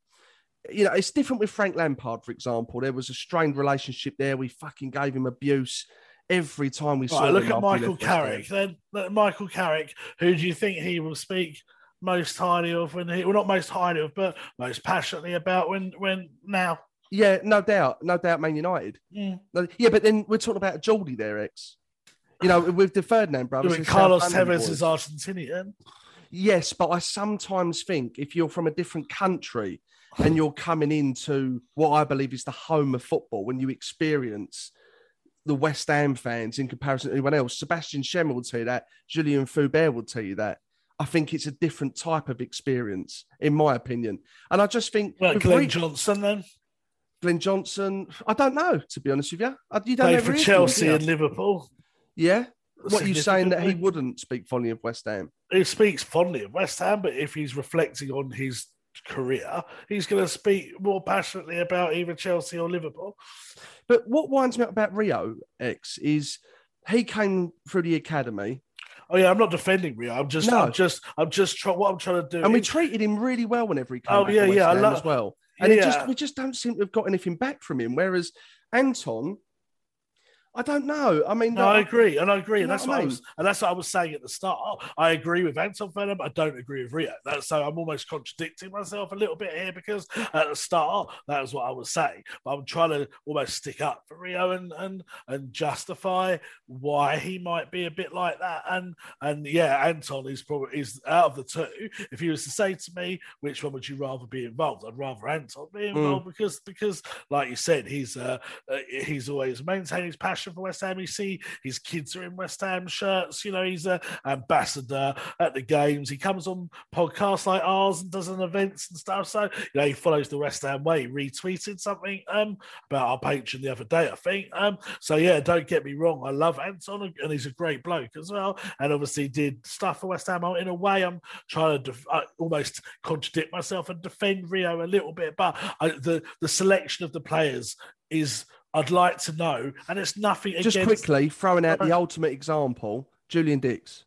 D: you know, it's different with Frank Lampard, for example. There was a strained relationship there. We fucking gave him abuse every time we saw
E: look
D: him
E: at Michael
D: left West Ham.
E: Carrick. Then Michael Carrick, who do you think he will speak most highly of when he, well, not most highly of, but most passionately about when when now?
D: Yeah, no doubt, no doubt, Man United.
E: Mm.
D: No- Yeah, but then we're talking about Geordie there, Ex. You know, with the Ferdinand brothers. The
E: Carlos Tevez is Argentinian.
D: Yes, but I sometimes think if you're from a different country and you're coming into what I believe is the home of football, when you experience the West Ham fans in comparison to anyone else, Sebastian Schemmel will tell you that, Julian Faubert will tell you that. I think it's a different type of experience, in my opinion. And I just think with
E: Glenn
D: Re-
E: Johnson, then
D: Glenn Johnson, I don't know, to be honest with you. I- You don't
E: played for Chelsea and Liverpool.
D: Yeah. What are you saying that he wouldn't speak fondly of West Ham?
E: He speaks fondly of West Ham, but if he's reflecting on his career, he's going to speak more passionately about either Chelsea or Liverpool.
D: But what winds me up about Rio Ex is he came through the academy
E: Oh yeah, I'm not defending Rio. I'm just,
D: No.
E: I'm just, I'm just trying. What I'm trying to do.
D: and we treated him really well whenever he came
E: Oh, yeah, yeah, I love-
D: as well. And it just we just don't seem to have got anything back from him. Whereas Anton, I don't know. I mean,
E: No, I agree, and I agree, and that's
D: what I mean?
E: was, and that's what I was saying at the start. I agree with Anton but I don't agree with Rio. That's so I'm almost contradicting myself a little bit here because at the start that was what I was saying, but I'm trying to almost stick up for Rio and and and justify why he might be a bit like that. And and yeah, Anton is probably is out of the two. If he was to say to me, which one would you rather be involved? I'd rather Anton be involved because because like you said, he's uh, uh, he's always maintained his passion for West Ham. You see, his kids are in West Ham shirts. You know, he's a ambassador at the games. He comes on podcasts like ours and does an events and stuff. So you know, he follows the West Ham way. He retweeted something um about our patron the other day, I think. Um, so yeah, don't get me wrong. I love Anton and he's a great bloke as well. And obviously did stuff for West Ham. In a way, I'm trying to def- almost contradict myself and defend Rio a little bit, but I, the the selection of the players is I'd like to know, and it's nothing
D: just
E: against.
D: quickly throwing out the ultimate example, Julian Dicks.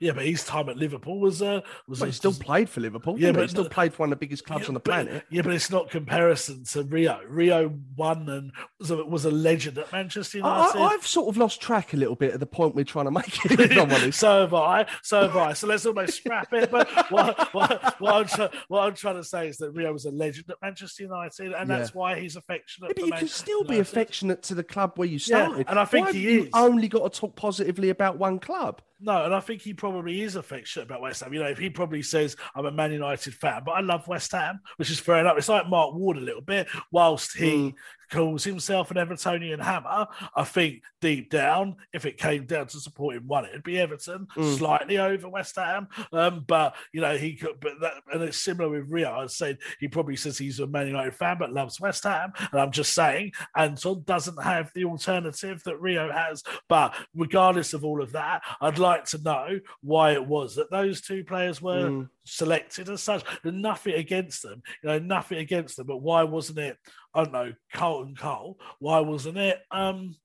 E: Yeah, but his time at Liverpool was uh was
D: Well, he still played for Liverpool.
E: Yeah,
D: but he still played for one of the biggest clubs
E: Yeah,
D: on the
E: but-
D: planet.
E: Yeah, but it's not comparison to Rio. Rio won and was a, was a legend at Manchester United.
D: I, I've sort of lost track a little bit of the point we're trying to make. Here, if I'm honest.
E: so have I. So have I. So let's almost scrap it. But what, what, what, I'm try, what I'm trying to say is that Rio was a legend at Manchester United, and
D: Yeah.
E: that's why he's affectionate.
D: Yeah, but you
E: Man
D: can still be affectionate to the club where you started.
E: and I think
D: Why
E: he
D: have you
E: is.
D: only got to talk positively about one club.
E: No, and I think he probably is affectionate about West Ham. You know, if he probably says, I'm a Man United fan, but I love West Ham, which is fair enough. It's like Mark Ward a little bit, whilst he mm. Calls himself an Evertonian hammer. I think deep down, if it came down to supporting one, it'd be Everton, mm. slightly over West Ham. Um, but, you know, he could, but that, and it's similar with Rio. I said he probably says he's a Man United fan, but loves West Ham. And I'm just saying, Anton doesn't have the alternative that Rio has. But regardless of all of that, I'd like to know why it was that those two players were mm. Selected as such. Nothing against them, you know, nothing against them. But why wasn't it? I don't know, Carlton Cole. Why wasn't it? Um,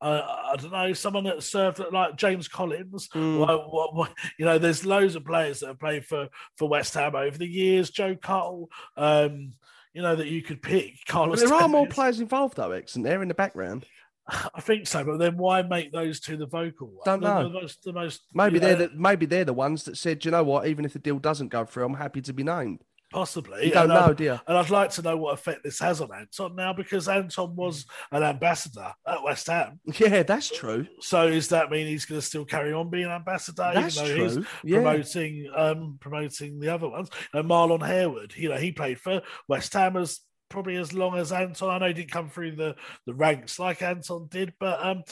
E: uh, I don't know, someone that served like James Collins. Mm. What, what, what, you know, there's loads of players that have played for for West Ham over the years. Joe Cole, um, you know, that you could pick. Carlos.
D: But there are more players involved, though, Ex, and they're in the background.
E: I think so, but then why make those two the vocal? One?
D: Don't know.
E: The, the most, the most,
D: maybe they're the, maybe they're the ones that said, you know what? Even if the deal doesn't go through, I'm happy to be named.
E: Possibly.
D: You don't
E: and
D: know,
E: I'd,
D: you?
E: And I'd like to know what effect this has on Anton now because Anton was an ambassador at West Ham.
D: Yeah, that's true.
E: So does that mean he's going to still carry on being ambassador,
D: that's
E: even though
D: true.
E: he's
D: yeah.
E: promoting um, promoting the other ones? And Marlon Harewood, you know, he played for West Ham as probably as long as Anton. I know he didn't come through the, the ranks like Anton did, but um,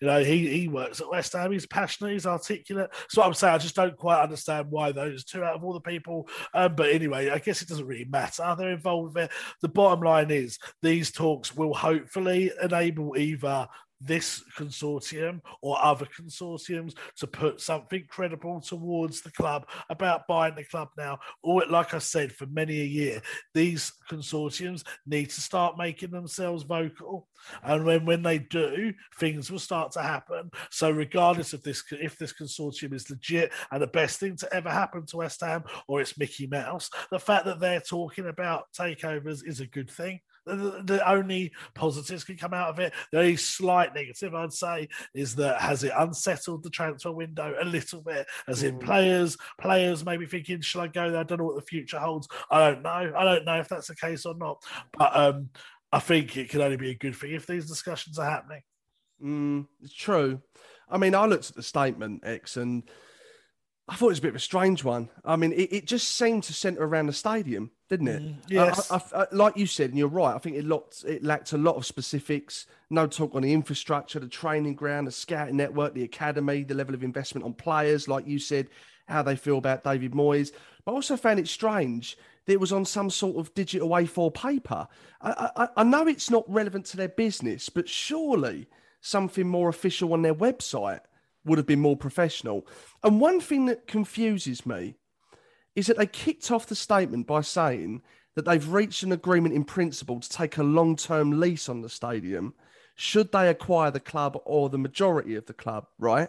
E: you know, he, he works at West Ham. He's passionate, he's articulate. So I'm saying I just don't quite understand why those two out of all the people. Um, but anyway, I guess it doesn't really matter. They're involved it. The bottom line is these talks will hopefully enable either this consortium or other consortiums to put something credible towards the club about buying the club now. Or, like I said, for many a year, these consortiums need to start making themselves vocal. And when, when they do, things will start to happen. So, regardless of this, if this consortium is legit and the best thing to ever happen to West Ham or it's Mickey Mouse, the fact that they're talking about takeovers is a good thing the, the only positives can come out of it. The only slight negative, I'd say, is that has it unsettled the transfer window a little bit? As in, mm. players, players maybe thinking, "Should I go there?" I don't know what the future holds. I don't know. I don't know if that's the case or not. But um, I think it can only be a good thing if these discussions are happening.
D: Mm, it's true. I mean, I looked at the statement, Ex, and I thought it was a bit of a strange one. I mean, it, it just seemed to centre around the stadium, didn't it? Mm,
E: yes.
D: I, I, I, like you said, and you're right. I think it locked, it lacked a lot of specifics. No talk on the infrastructure, the training ground, the scouting network, the academy, the level of investment on players. Like you said, how they feel about David Moyes. But I also found it strange that it was on some sort of digital A4 paper. I, I know it's not relevant to their business, but surely something more official on their website would have been more professional. And one thing that confuses me is that they kicked off the statement by saying that they've reached an agreement in principle to take a long term lease on the stadium should they acquire the club or the majority of the club, right?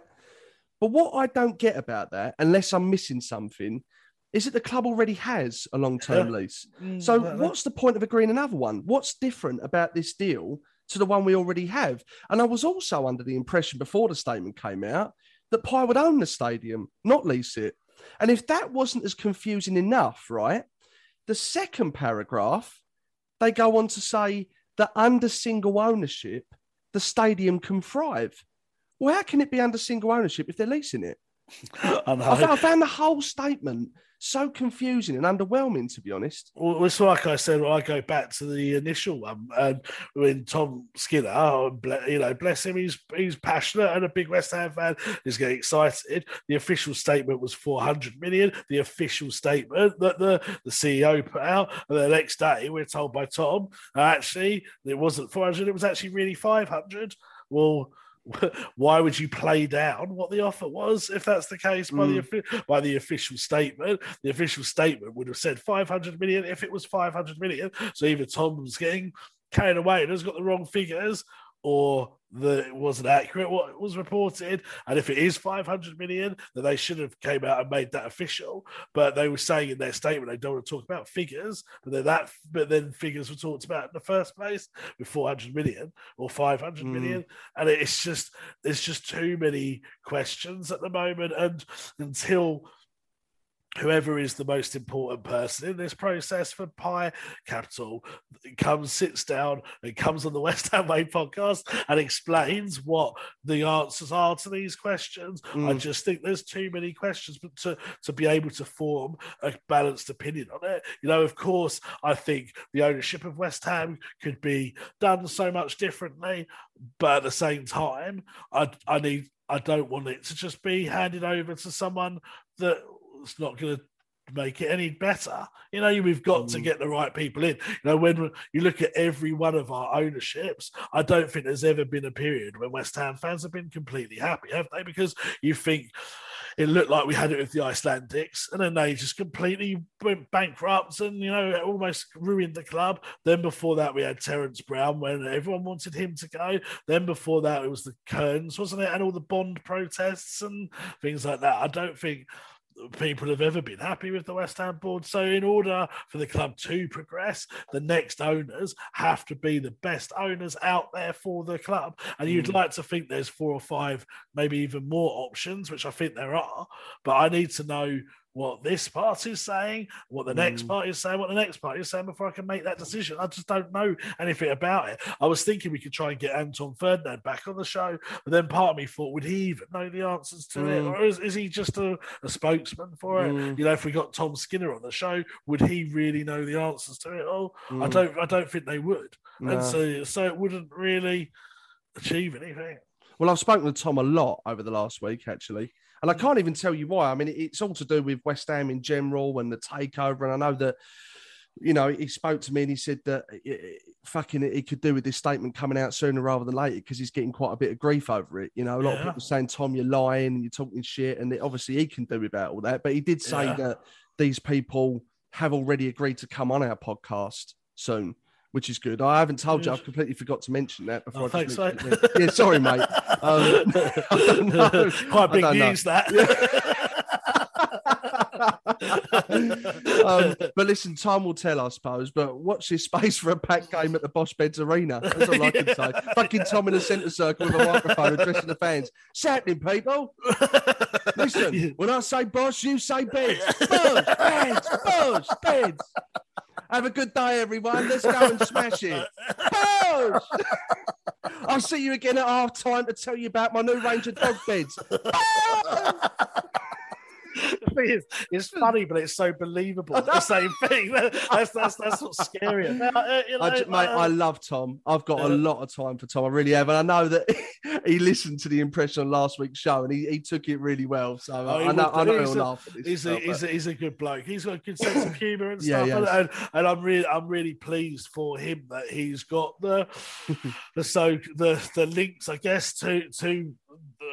D: But what I don't get about that, unless I'm missing something, is that the club already has a long term yeah. lease. Mm, so, what's the point of agreeing another one? What's different about this deal to the one we already have. And I was also under the impression before the statement came out that PAI would own the stadium, not lease it. And if that wasn't as confusing enough, right? The second paragraph, they go on to say that under single ownership, the stadium can thrive. Well, how can it be under single ownership if they're leasing it? I, I, found the whole statement so confusing and underwhelming, to be honest.
E: Well, it's like I said, I go back to the initial one, and when Tom Skinner, oh, you know, bless him, he's he's passionate and a big West Ham fan. He's getting excited. The official statement was 400 million. The official statement that the, the CEO put out, and the next day we're told by Tom, actually, it wasn't 400, it was actually really 500. Well, why would you play down what the offer was if that's the case by mm. the by the official statement the official statement would have said 500 million if it was 500 million so either tom's getting carried away and has got the wrong figures or that it wasn't accurate what was reported. And if it is 500 million then they should have came out and made that official. But they were saying in their statement they don't want to talk about figures but then that but then figures were talked about in the first place with 400 million or 500 mm. million, and it's just there's just too many questions at the moment. And until whoever is the most important person in this process for PAI Capital comes, sits down, and comes on the West Ham Way podcast and explains what the answers are to these questions. Mm. I just think there's too many questions to, to be able to form a balanced opinion on it. You know, of course, I think the ownership of West Ham could be done so much differently, but at the same time, I, I need I don't want it to just be handed over to someone that it's not going to make it any better. You know, we've got mm. to get the right people in. You know, when you look at every one of our ownerships, I don't think there's ever been a period when West Ham fans have been completely happy, have they? Because you think it looked like we had it with the Icelandics, and then they just completely went bankrupt and you know almost ruined the club. Then before that, we had Terence Brown when everyone wanted him to go. Then before that, it was the Cearns, wasn't it? And all the Bond protests and things like that. I don't think people have ever been happy with the West Ham board. So, in order for the club to progress, the next owners have to be the best owners out there for the club. And you'd mm. like to think there's four or five, maybe even more options, which I think there are. But I need to know what this party is saying, what the next mm. party is saying, what the next party is saying before I can make that decision. I just don't know anything about it. I was thinking we could try and get Anton Ferdinand back on the show, but then part of me thought, would he even know the answers to mm. it? Or is, is he just a, a spokesman for it? Mm. You know, if we got Tom Skinner on the show, would he really know the answers to it all? I mm. don't I don't think they would. No. And so so it wouldn't really achieve anything.
D: Well, I've spoken to Tom a lot over the last week, actually. And I can't even tell you why. I mean, it's all to do with West Ham in general and the takeover. And I know that, you know, he spoke to me and he said that uh, it, fucking he could do with this statement coming out sooner rather than later because he's getting quite a bit of grief over it. You know, a lot yeah. of people saying, Tom, you're lying and you're talking shit. And it, obviously he can do without all that. But he did say yeah. that these people have already agreed to come on our podcast soon which is good. I haven't told you. I've completely forgot to mention that before.
E: Oh, thanks, mate.
D: Yeah, sorry, mate. Um,
E: Quite big news know. that.
D: um, but listen, time will tell, I suppose. But watch this space for a packed game at the Bosch Beds Arena. That's all I can say. Fucking Tom in the centre circle with a microphone addressing the fans. Shouting, people. listen, when I say Bosch, you say Beds. Bosch, Beds, Bosch, Beds. Have a good day, everyone. Let's go and smash it. I'll see you again at half time to tell you about my new range of dog beds
E: is, it's funny, but it's so believable. the same thing. That's that's that's what's scary. Uh, you know,
D: I, mate, uh, I love Tom. I've got a lot of time for Tom. I really have, and I know that he listened to the impression on last week's show, and he, he took it really well. So oh, I know, I know he'll a, laugh.
E: he's, a, he's, a, he's a good bloke. He's got a good sense of humour and stuff, yeah, and, and, and, I'm really I'm really pleased for him that he's got the the so the the links, I guess, to to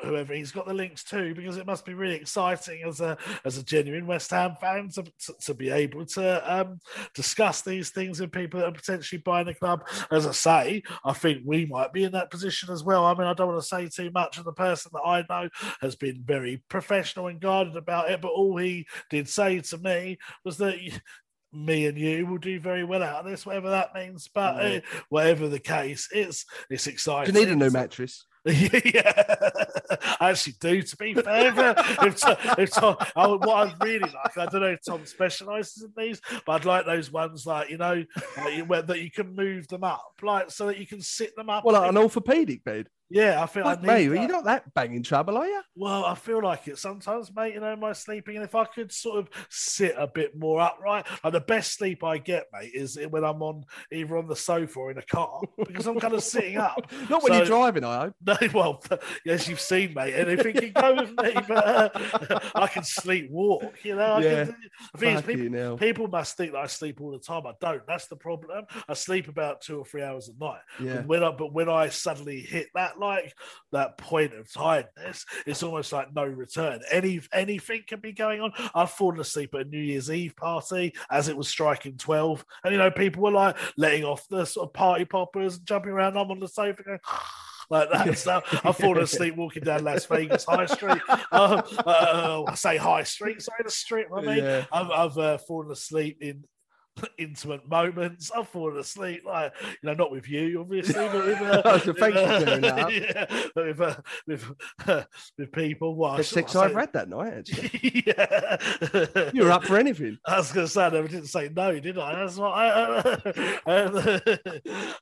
E: whoever he's got the links to because it must be really exciting as a as a genuine West Ham fan to, to, to be able to um, discuss these things with people that are potentially buying the club. As I say, I think we might be in that position as well. I mean, I don't want to say too much, and the person that I know has been very professional and guarded about it, but all he did say to me was that me and you will do very well out of this, whatever that means. But uh, whatever the case, it's it's exciting.
D: Do you need a new mattress?
E: yeah, I actually do. To be fair, if, if Tom, I, what I really like, I don't know if Tom specialises in these, but I'd like those ones like you know like you, where, that you can move them up, like so that you can sit them up.
D: Well, like an orthopedic bed.
E: Yeah, I feel like
D: mate, you're not that banging trouble, are you?
E: Well, I feel like it sometimes, mate. You know, my sleeping, and if I could sort of sit a bit more upright, like the best sleep I get, mate, is when I'm on either on the sofa or in a car because I'm kind of sitting up.
D: not when so, you're driving, I hope.
E: No, well, yes, you've seen, mate. Anything can go with me, but uh, I can sleep walk. You know, I
D: yeah.
E: Can, people, people must think that I sleep all the time. I don't. That's the problem. I sleep about two or three hours a night. Yeah. When I, but when I suddenly hit that like that point of tiredness, it's almost like no return. Any anything can be going on. I've fallen asleep at a New Year's Eve party as it was striking twelve, and you know people were like letting off the sort of party poppers and jumping around. I'm on the sofa going. like that stuff. I've fallen asleep walking down Las Vegas High Street. Uh, uh, I say High Street, sorry, the street. I mean, yeah. I've, I've uh, fallen asleep in intimate moments. I've fallen asleep, like you know, not with you, obviously, but with uh,
D: Oh, so
E: with,
D: clearing
E: yeah, but with uh, with uh, with people. Well, I
D: Best
E: should-
D: sex
E: I
D: I've had that night. Actually.
E: yeah.
D: You were up for anything.
E: I was going to say, I never didn't say no, did I? That's what I.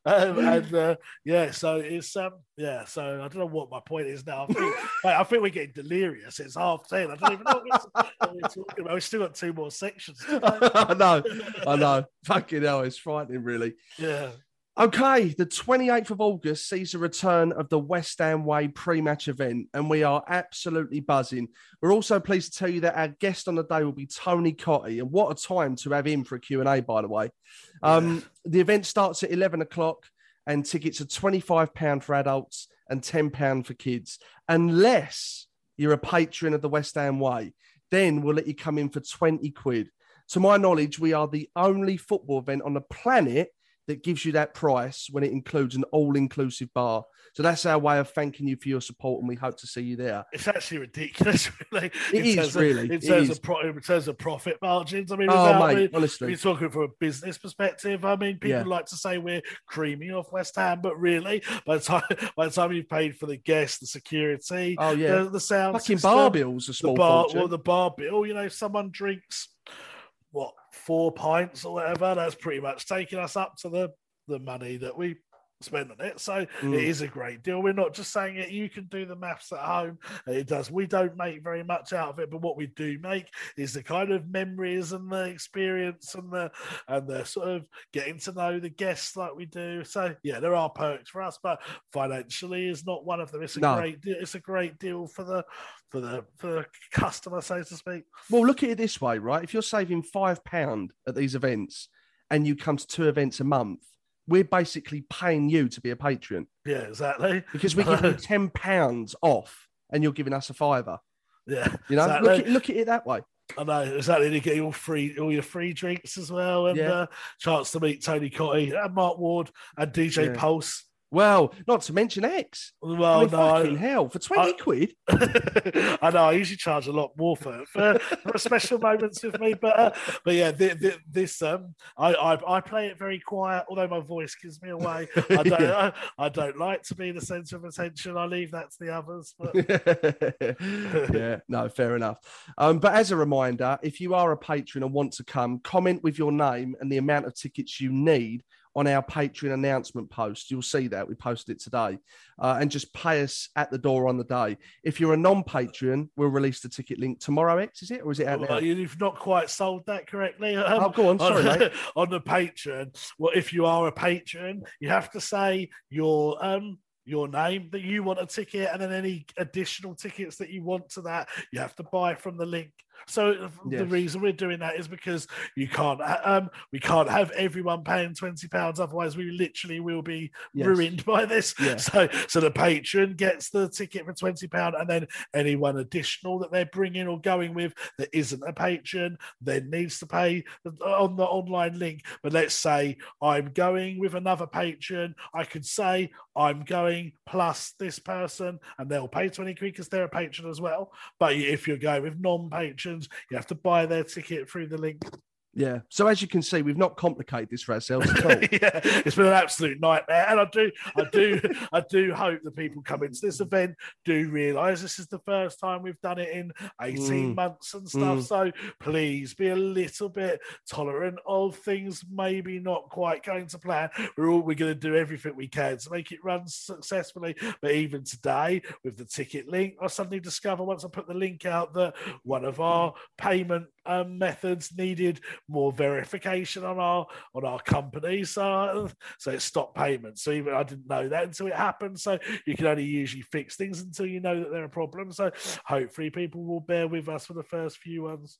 E: and uh, yeah, so it's um, yeah, so I don't know what my point is now. I think, I think we're getting delirious. It's half ten. I don't even know what we're, what we're talking about. We've still got two more sections.
D: I know, I know. Fucking hell, it's frightening, really.
E: Yeah.
D: Okay, the 28th of August sees the return of the West Ham Way pre-match event, and we are absolutely buzzing. We're also pleased to tell you that our guest on the day will be Tony Cottee, and what a time to have him for a Q&A, by the way. Um, The event starts at 11 o'clock, and tickets are £25 for adults and £10 for kids, unless you're a patron of the West Ham Way. Then we'll let you come in for 20 quid. To my knowledge, we are the only football event on the planet that gives you that price when it includes an all-inclusive bar. So that's our way of thanking you for your support, and we hope to see you there.
E: It's actually ridiculous, really.
D: It
E: in
D: is,
E: terms of-
D: really.
E: in
D: It
E: terms of pro, in terms of profit margins. I mean,
D: Oh,
E: I
D: mate,
E: mean,
D: honestly.
E: we're talking from a business perspective. I mean, people
D: Yeah.
E: like to say we're creamy off West Ham, but really, by the time by the time you've paid for the guests, the security,
D: Oh yeah,
E: the, the sound,
D: fucking
E: system,
D: bar bills a
E: the bar,
D: fortune.
E: well, the bar bill. You know, if someone drinks four pints or whatever, that's pretty much taking us up to the the money that we spend on it. So
D: Mm.
E: it is a great deal. We're not just saying it. You can do the maths at home. It does. We don't make very much out of it, but what we do make is the kind of memories and the experience and the and the sort of getting to know the guests like we do. So yeah, there are perks for us, but financially is not one of them. It's a
D: No.
E: great deal. It's a great deal for the for the for the customer, so to speak.
D: Well, look at it this way, right? If you're saving five pound at these events and you come to two events a month, we're basically paying you to be a patron
E: Yeah, exactly.
D: because we give you ten pounds off, and you're giving us a fiver.
E: Yeah,
D: You know,
E: exactly.
D: look, at, look at it that way.
E: I know exactly. You get all free, all your free drinks as well, and
D: Yeah.
E: uh, chance to meet Tony Cottee and Mark Ward and DJ
D: Yeah.
E: Pulse.
D: Well, not to mention Ex.
E: Well,
D: I mean,
E: no,
D: fucking hell, for twenty
E: I-
D: quid.
E: I know I usually charge a lot more for for, for special moments with me, but uh, but yeah, thi- thi- this um, I, I I play it very quiet, although my voice gives me away. I don't
D: Yeah.
E: I, I don't like to be the centre of attention. I leave that to the others. But
D: yeah, no, fair enough. Um, but as a reminder, if you are a patron and want to come, comment with your name and the amount of tickets you need on our Patreon announcement post. You'll see that we posted it today, uh, and just pay us at the door on the day. If you're a non-patron, we'll release the ticket link tomorrow. Ex is it or is it out now?
E: Well, you've not quite sold that correctly. Um,
D: Oh, go on, sorry,
E: on,
D: mate.
E: on the Patreon. Well, if you are a patron, you have to say your um your name that you want a ticket, and then any additional tickets that you want to that, you have to buy from the link. So uh, the reason we're doing that is because you can't um we can't have everyone paying twenty pounds, otherwise we literally will be
D: Yes.
E: ruined by this.
D: Yeah.
E: So so the patron gets the ticket for twenty pound, and then anyone additional that they're bringing or going with that isn't a patron then needs to pay on the online link. But let's say I'm going with another patron, I could say I'm going plus this person, and they'll pay twenty quid because they're a patron as well. But if you're going with non-patrons, you have to buy their ticket through the link.
D: Yeah. So as you can see, we've not complicated this for ourselves at all.
E: yeah, it's been an absolute nightmare, and I do, I do, I do hope that people come into this event do realise this is the first time we've done it in eighteen
D: Mm.
E: months and stuff.
D: Mm.
E: So please be a little bit tolerant of things maybe not quite going to plan. We're all we're going to do everything we can to make it run successfully. But even today, with the ticket link, I suddenly discover once I put the link out that one of our payment um, methods needed more verification on our on our company, so so it stopped payments. So even I didn't know that until it happened. So you can only usually fix things until you know that they're a problem. So hopefully people will bear with us for the first few ones.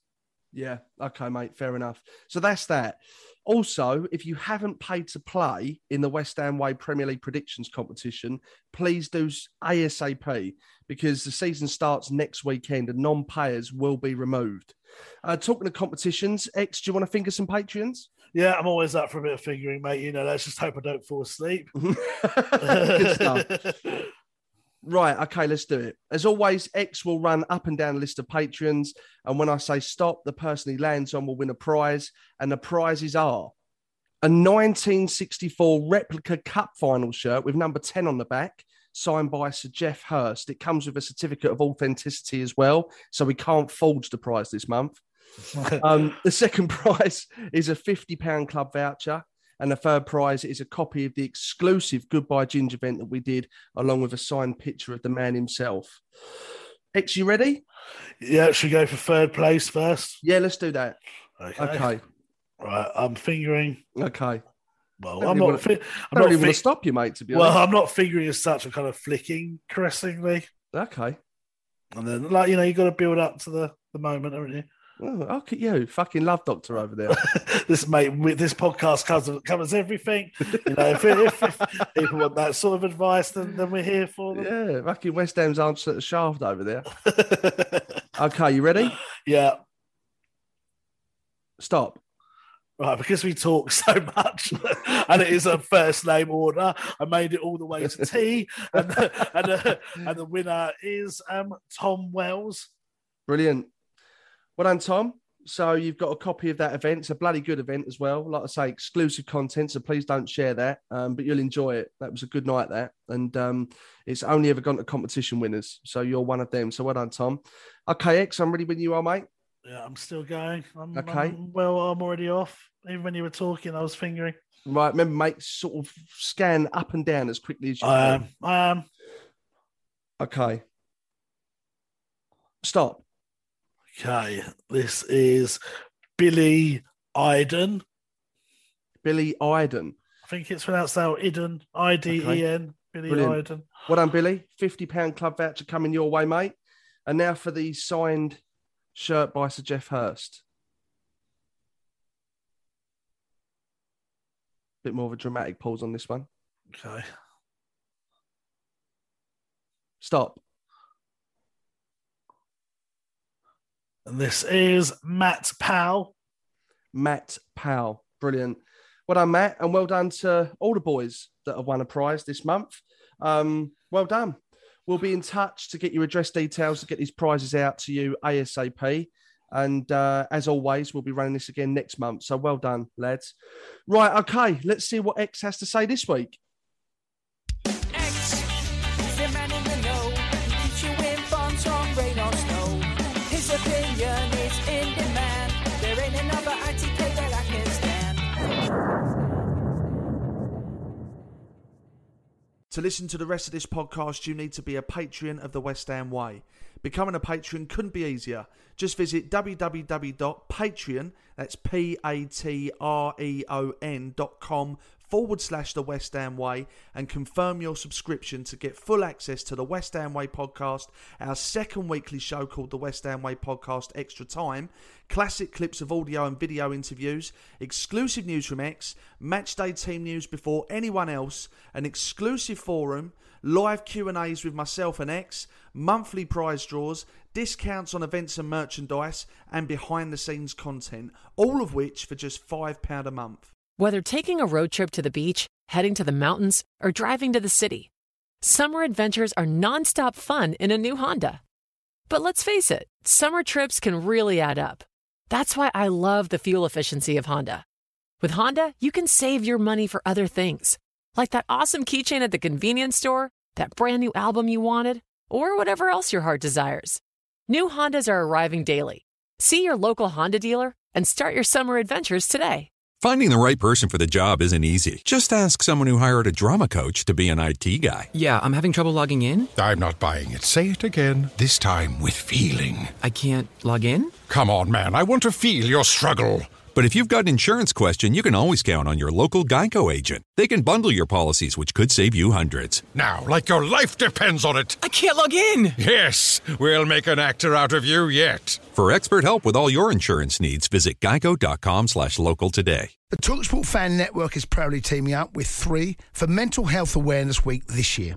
D: Yeah. Okay, mate. Fair enough. So that's that. Also, if you haven't paid to play in the West Ham Way Premier League predictions competition, please do ASAP because the season starts next weekend and non payers will be removed. Uh, talking of competitions, Ex, do you want to finger some Patreons?
E: Yeah, I'm always up for a bit of figuring, mate. You know, let's just hope I don't fall asleep.
D: Good stuff. Right, okay, let's do it. As always, Ex will run up and down the list of patrons. And when I say stop, the person he lands on will win a prize. And the prizes are a 1964 replica cup final shirt with number 10 on the back, signed by Sir Geoff Hurst. It comes with a certificate of authenticity as well. So we can't forge the prize this month. um, the second prize is a £50 club voucher. And the third prize is a copy of the exclusive Goodbye Ginger event that we did, along with a signed picture of the man himself. Ex, you ready?
E: Yeah, should we go for third place first?
D: Yeah, let's do that.
E: Okay.
D: Okay.
E: Right, I'm fingering.
D: Okay.
E: Well, I'm not. Fi- I'm
D: don't even
E: fi-
D: to stop you, mate, to be
E: well,
D: honest.
E: I'm not figuring as such. I'm kind of flicking caressingly,
D: Okay.
E: and then like you know, you got to build up to the the moment, haven't you?
D: Oh, look at you, fucking love doctor over there.
E: this mate, with this podcast covers covers everything. You know, if, if, if people want that sort of advice, then, then we're here for them.
D: yeah, fucking West Ham's answer the shaft over there. Okay, you ready?
E: yeah.
D: Stop.
E: Right, because we talk so much, and it is a first name order. I made it all the way to T, and the, and, the, and the winner is um, Tom Wells.
D: Brilliant. Well done, Tom. So you've got a copy of that event. It's a bloody good event as well. Like I say, exclusive content. So please don't share that. Um, but you'll enjoy it. That was a good night there, and um, it's only ever gone to competition winners. So you're one of them. So well done, Tom. Okay, Ex, I'm ready when you are, mate.
E: Yeah, I'm still going. I'm,
D: Okay.
E: I'm- well, I'm already off. Even when you were talking, I was fingering.
D: Right, remember, mate, sort of scan up and down as quickly as you
E: I
D: can.
E: am. I am.
D: Okay. Stop.
E: Okay, this is Billy Iden.
D: Billy Iden.
E: I think it's pronounced out Iden. I D E N. Billy
D: Brilliant.
E: Iden.
D: Well done, Billy. £50 club voucher coming your way, mate. And now for the signed shirt by Sir Geoff Hurst. Bit more of a dramatic pause on this one.
E: Okay.
D: Stop.
E: And this is Matt Powell.
D: Matt Powell. Brilliant. Well done, Matt. And well done to all the boys that have won a prize this month. Um, well done. We'll be in touch to get your address details to get these prizes out to you ASAP. And uh, as always, we'll be running this again next month. So well done, lads. Right, okay, let's see what Ex has to say this week.
F: To listen to the rest of this podcast, you need to be a patron of the West Ham Way. Becoming a patron couldn't be easier. Just visit www.patreon, that's P-A-T-R-E-O-N dot com forward slash the West Ham Way and confirm your subscription to get full access to the West Ham Way podcast, our second weekly show called the West Ham Way Podcast Extra Time, classic clips of audio and video interviews, exclusive news from Ex, matchday team news before anyone else, an exclusive forum, live Q&As with myself and Ex, monthly prize draws, discounts on events and merchandise, and behind the scenes content, all of which for just £5 a month.
B: Whether taking a road trip to the beach, heading to the mountains, or driving to the city, summer adventures are nonstop fun in a new Honda. But let's face it, summer trips can really add up. That's why I love the fuel efficiency of Honda. With Honda, you can save your money for other things, like that awesome keychain at the convenience store, that brand new album you wanted, or whatever else your heart desires. New Hondas are arriving daily. See your local Honda dealer and start your summer adventures today.
G: Finding the right person for the job isn't easy. Just ask someone who hired a drama coach to be an IT guy.
H: Yeah, I'm having trouble logging in.
I: I'm not buying it. Say it again, this time with feeling.
H: I can't log in?
I: Come on, man. I want to feel your struggle.
G: But if you've got an insurance question, you can always count on your local Geico agent. They can bundle your policies, which could save you hundreds.
I: Now, like your life depends on it.
H: I can't log in.
I: Yes, we'll make an actor out of you yet.
G: For expert help with all your insurance needs, visit geico.com slash local today.
J: The Talksport Fan Network is proudly teaming up with three for Mental Health Awareness Week this year.